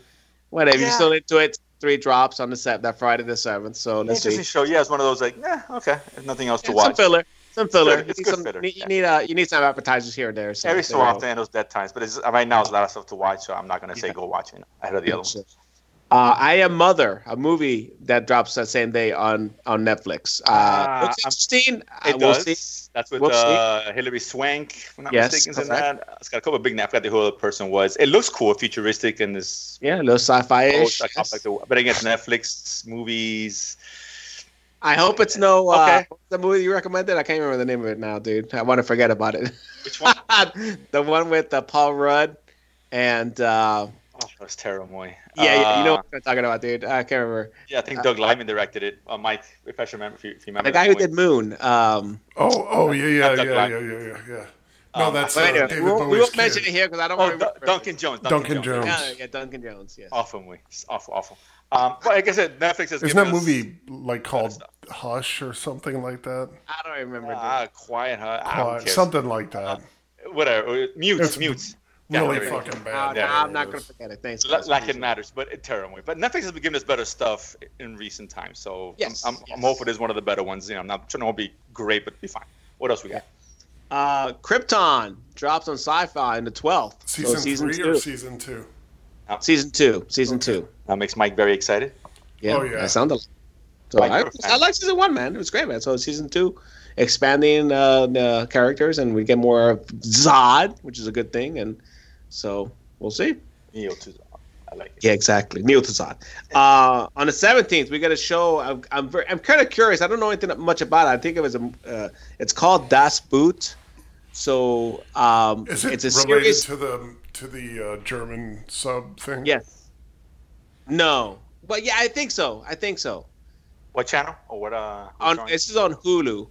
Whatever, you're still into it. Three drops on the set that Friday the seventh. So let's Interesting see. show. Yeah, it's one of those like, yeah, okay. There's nothing else to Yeah, some watch. filler, some filler. It's you good some, filler, You, yeah. need uh, you need some appetizers here and there. So Every so often in those dead times, but it's, right now there's a lot of stuff to watch, so I'm not gonna say Yeah. go watch it ahead of the other ones. Uh, I Am Mother, a movie that drops that same day on on Netflix. Uh, Ah, looks interesting. Uh, It we'll does. see. That's with uh, Hilary Swank. If I'm not Yes, mistaken, is in that. It's got a couple of big names. I forgot who the person was. It looks cool, futuristic, and this. Yeah, a little sci-fi-ish. Oh, like the- but again, Netflix movies. I hope it's no. Uh, Okay. the movie you recommended? I can't remember the name of it now, dude. I want to forget about it. Which one? (laughs) the one with uh, Paul Rudd and uh, Oh, was terrible, boy. yeah, yeah, you know Uh, what I'm talking about, dude. I can't remember Yeah, I think Doug Liman directed it. Uh, Mike, if I should remember, if you, if you remember. the guy who did Moon. Um, Oh, oh, yeah, yeah, yeah, yeah, yeah, yeah, yeah. No, Um, that's but uh, anyway, David we won't, we won't mention it here because I don't Oh, remember. Dun- Duncan Jones. Duncan Jones. Yeah, yeah, Duncan Jones. Yes. Awful movie. It's awful, awful. Um, but like I said, Netflix has Isn't that movie like called. Hush or something like that? I don't remember. dude. Ah, quiet, huh? Who Uh, cares? something like that. Whatever. Uh, Mute, It's mute. Yeah, really there we go. fucking bad. no, Yeah, I'm not gonna forget it. Thanks. La- guys. like it matters, but it terrible. But Netflix has been giving us better stuff in recent times, so Yes, I'm, I'm, yes. I'm hoping it's one of the better ones. You know, I'm not trying to be great, but be fine. What else we got? Uh, Krypton drops on Sci-Fi in the 12th. Season, so season three two. or season two? season two. Season Okay. two. That makes Mike very excited. Yeah, Oh, yeah. that sounded. So I, a. I like season one, man. It was great, man. So season two, expanding uh, the characters, and we get more of Zod, which is a good thing. And so we'll see. Neo to I like it. Yeah, exactly. Kneel to Zod. Uh, on the seventeenth, we got a show. I'm I'm, very, I'm kind of curious. I don't know anything much about it. I think it was a. Uh, it's called Das Boot. So um, Is it it's a related series. to the to the uh, German sub thing? Yes. No, but yeah, I think so. I think so. What channel or what? Uh, on this is on Hulu.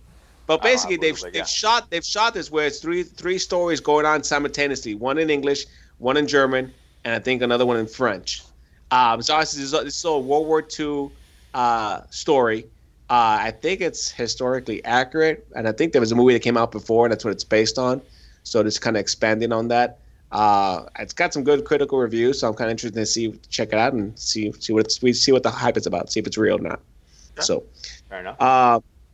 But Oh, basically, they've they've yeah. shot they've shot this where it's three three stories going on simultaneously. One in English, one in German, and I think another one in French. Um, so this is, this is a World War II uh, story. Uh, I think it's historically accurate, and I think there was a movie that came out before, and that's what it's based on. So it's kind of expanding on that. Uh, it's got some good critical reviews, so I'm kind of interested to see check it out and see see what it's, we see what the hype is about, see if it's real or not. Yeah. So. Fair enough.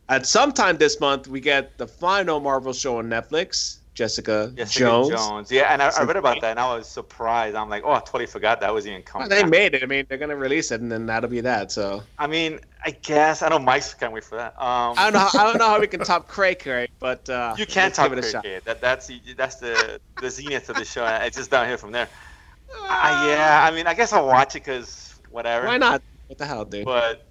Uh, at some time this month, we get the final Marvel show on Netflix. Jessica Jessica Jones. Jones. Yeah, and I, I read about that, and I was surprised. I'm like, oh, I totally forgot that was even Well, coming. they made it. I mean, they're gonna release it, and then that'll be that. So I mean, I guess I know Mike's can't wait for that. Um, I don't know. How, I don't know how we can (laughs) top Cray Cray, but uh, You can't let's talk give it a shot. That that's the that's the the zenith of the show. It's just down here from there. I, yeah, I mean, I guess I'll watch it because whatever. Why not? What the hell, dude? But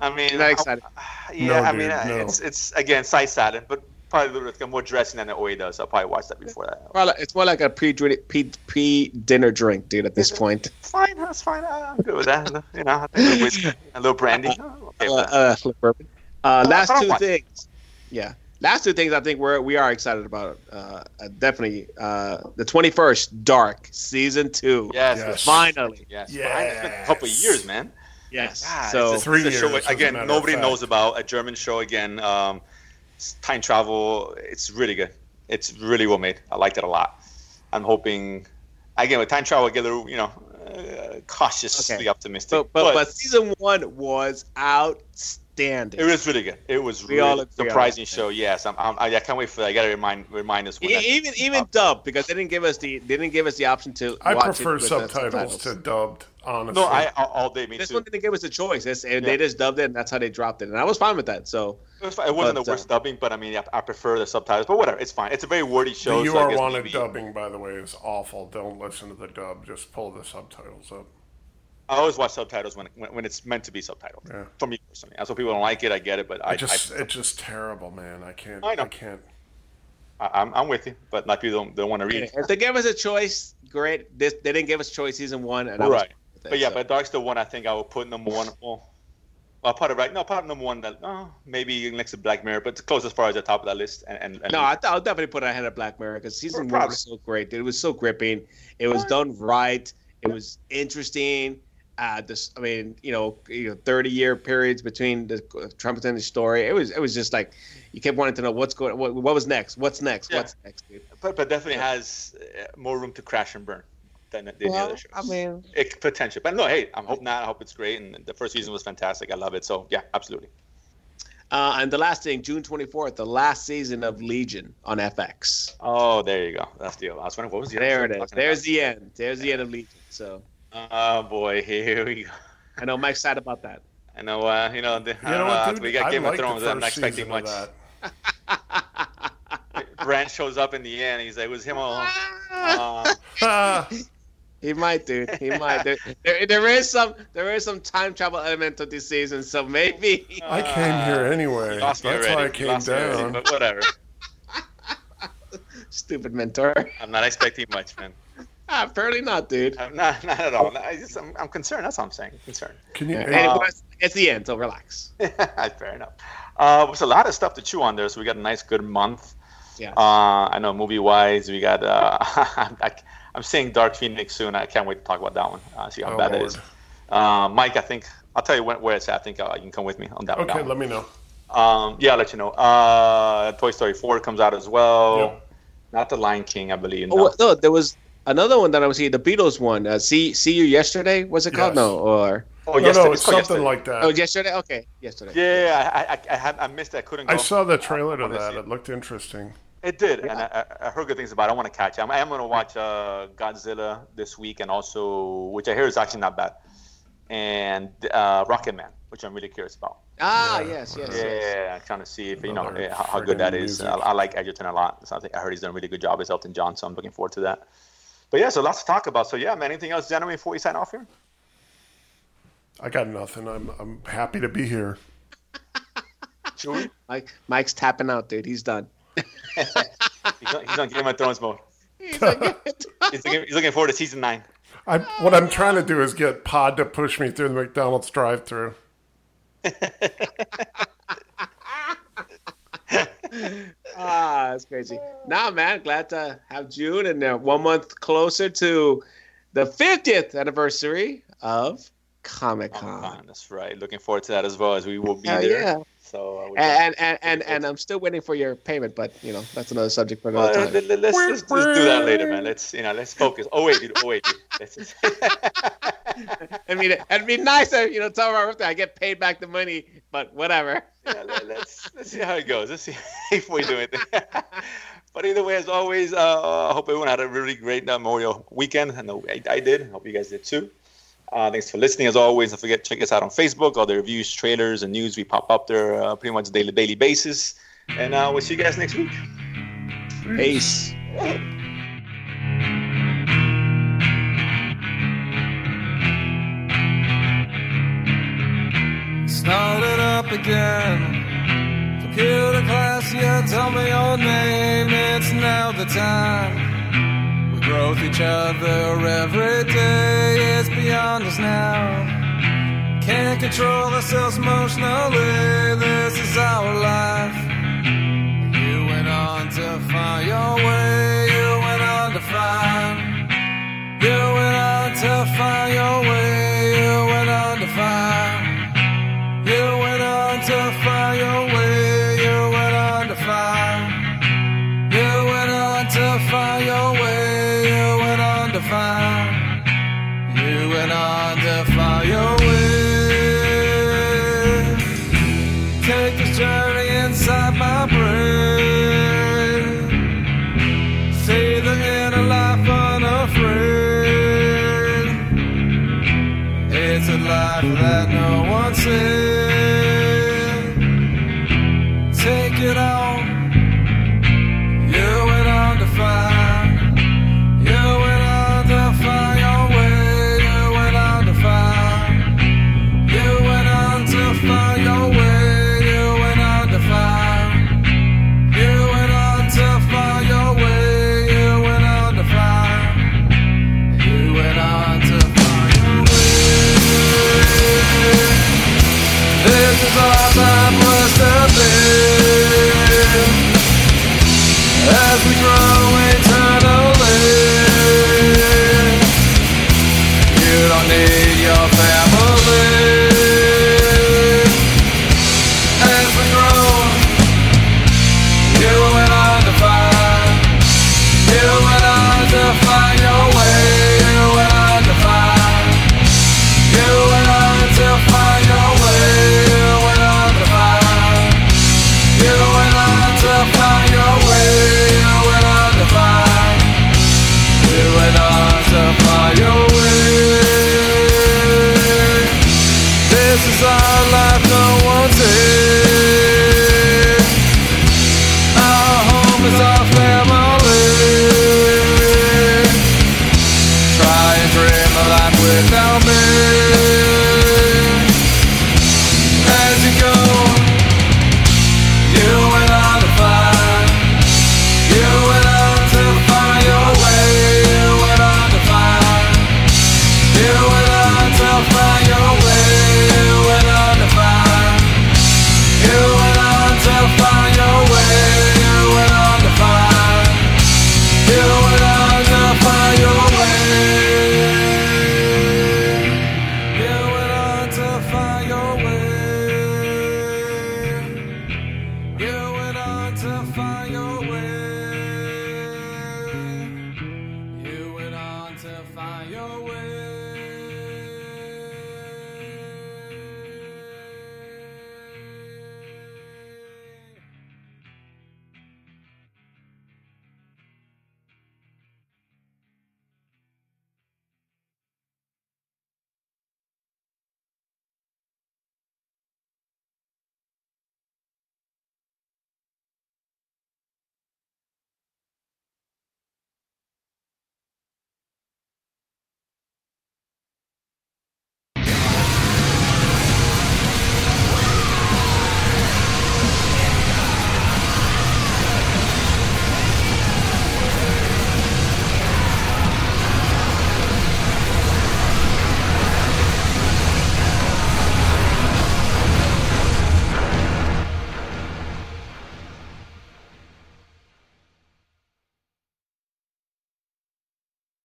I mean, You're not I- (sighs) yeah, No, I mean, no. it's it's again side salad, but probably a little bit more dressing than it always does. I'll probably watch that before that. Well, it's more like a pre pre pre dinner drink, dude. At this point, Fine, that's fine. I'm good with that. You know, a little whiskey, a little brandy. Okay uh, with uh, bourbon. Uh, last two watch- things. Yeah, last two things. I think we're we are excited about. Uh, uh, definitely uh, the twenty first, Dark season two. Yes, Yes. yes, Finally. yes. Yes. Fine. It's been a couple of years, man. Yes. God, so it's a, Three it's a show, years, as a again. Nobody knows about a German show again. Um, time travel. It's really good. It's really well made. I liked it a lot. I'm hoping again with time travel, I get a little, you know, uh, cautiously Okay. optimistic. but, but but season one was outstanding. it was really good. It was We really all agree on surprising show. Yes, I'm, I'm, I can't wait for that. I got to remind remind us when E- even even dubbed because they didn't give us the they didn't give us the option to. I watch prefer it with the subtitles to dubbed. Honestly, No, I all, all day. Me This too. one didn't give us a choice. It's, and Yeah. They just dubbed it, and that's how they dropped it, and I was fine with that. So It, was fine. It wasn't But, the worst uh, dubbing, but I mean, I, I prefer the subtitles. But whatever, it's fine. It's a very wordy show. the so I UR guess wanted maybe- dubbing, by the way, is awful. Don't listen to the dub. Just pull the subtitles up. I always watch subtitles when, when, when it's meant to be subtitled. Yeah. For me personally, I know people don't like it. I get it, but I It just I, it's just terrible, man. I can't. I I, can't. I, I'm I'm with you. But like people don't, don't want to read. it. If they gave us a choice, great. This, they didn't give us choice season one, and I was Right. But yeah, but Dark's the one I think I would put number one. Well, well part of right. No, part of number one that oh, maybe next to Black Mirror, but it's close as far as the top of that list. And, and, and No, I th- I'll definitely put it ahead of Black Mirror because season one was so great. It was so gripping. It was done right. It was interesting. Uh, this, I mean, you know, you know, thirty year periods between the Trump and the story. It was, it was just like you kept wanting to know what's going, what, what was next, what's next, Yeah. what's next, dude. but, but definitely has uh, more room to crash and burn than, than the other shows. I mean, it potential. But no, hey, I'm hope not. I hope it's great. And the first season was fantastic. I love it. So yeah, absolutely. uh, and the last thing, June twenty fourth, the last season of Legion on FX. Oh, there you go. That's the. I was wondering what was the. There episode it I'm is. talking There's about? the end. There's the end of Legion. So Oh boy, (laughs) here we go. I know Mike's sad about that. I know. Uh, you know. The, You know what, know, dude? We got I Game like of Thrones. I'm not expecting much. of that. (laughs) Bran shows up in the end. He's like, it was him all. (laughs) Uh, Ah, He might, dude. He might. There, there, there is some, there is some time travel element to this season, so maybe. I came here anyway. you lost That's me why. I came lost me already, down. But whatever. (laughs) Stupid mentor. I'm not expecting much, man. Ah, apparently not, dude. I'm not, not at all. I just, I'm, I'm concerned. That's all I'm saying. concerned. Can you? Yeah, hey, anyway, it's the end, so relax. (laughs) Fair enough. Uh, there's a lot of stuff to chew on there, so we got a nice, good month. Yeah. Uh, I know movie wise, we got. Uh, (laughs) I, I'm seeing Dark Phoenix soon. I can't wait to talk about that one. Uh, see how Oh, bad Lord. that is. Uh, Mike, I think I'll tell you when, where it's at. I think uh, you can come with me on that, okay, that let me know. Um, yeah, I'll let you know. Uh, Toy Story 4 comes out as well. Yep. Not the Lion King, I believe. Oh No. well, no, there was another one that I was seeing, the Beatles one. Uh, see, see you yesterday. Was it called? Yes. No, or oh, no, yesterday- no, it's called something yesterday. like that. oh, yesterday. Okay, yesterday. Yeah, I, I, I, had, I missed it. I couldn't go. I saw the trailer to that. it. It looked interesting. It did, and I, I I heard good things about it. I want to catch it. I'm, I am going to watch uh, Godzilla this week, and also, which I hear is actually not bad, and uh, Rocketman, which I'm really curious about. Ah, Yeah. yes, yes, Yeah, yes. I'm trying to see if you know Another eh, how, how good that is. I. I like Egerton a lot. So I think I heard he's done a really good job as Elton John, so I'm looking forward to that. But yeah, so lots to talk about. So yeah, man. Anything else, gentlemen, before we sign off here? I got nothing. I'm I'm happy to be here. Chewie? Mike, Mike's tapping out, dude. He's done. He's on, he's on Game of Thrones mode. He's like, (laughs) He's looking, he's looking forward to season nine. I what I'm trying to do is get Pod to push me through the McDonald's drive-through. (laughs) ah, that's crazy. Nah, man, glad to have June and uh, one month closer to the 50th anniversary of Comic Con. Comic-Con, That's right. Looking forward to that as well as we will be Hell there. yeah. So uh, And, and and and I'm still waiting for your payment, but you know that's another subject for another let- time. let- let's, let's, let's do that later, man. Let's you know, let's focus. Oh wait, dude. Oh wait, dude. Let's just- (laughs) I mean, it'd be nice if you know, tell birthday I get paid back the money, but whatever. yeah, let, let's let's see how it goes. Let's see (laughs) if we do it. (laughs) but either way, as always, uh, I hope everyone had a really great uh, Memorial weekend. I know I, I did. Hope you guys did too. Uh, thanks for listening. As always, don't forget check us out on Facebook. All the reviews, trailers, and news we pop up there uh, pretty much daily daily basis. And uh, we'll see you guys next week. Peace. Started up again. Computer class, yeah, tell me your name. It's now the time. We grow with each other every day. is beyond us now. Can't control ourselves emotionally. This is our life.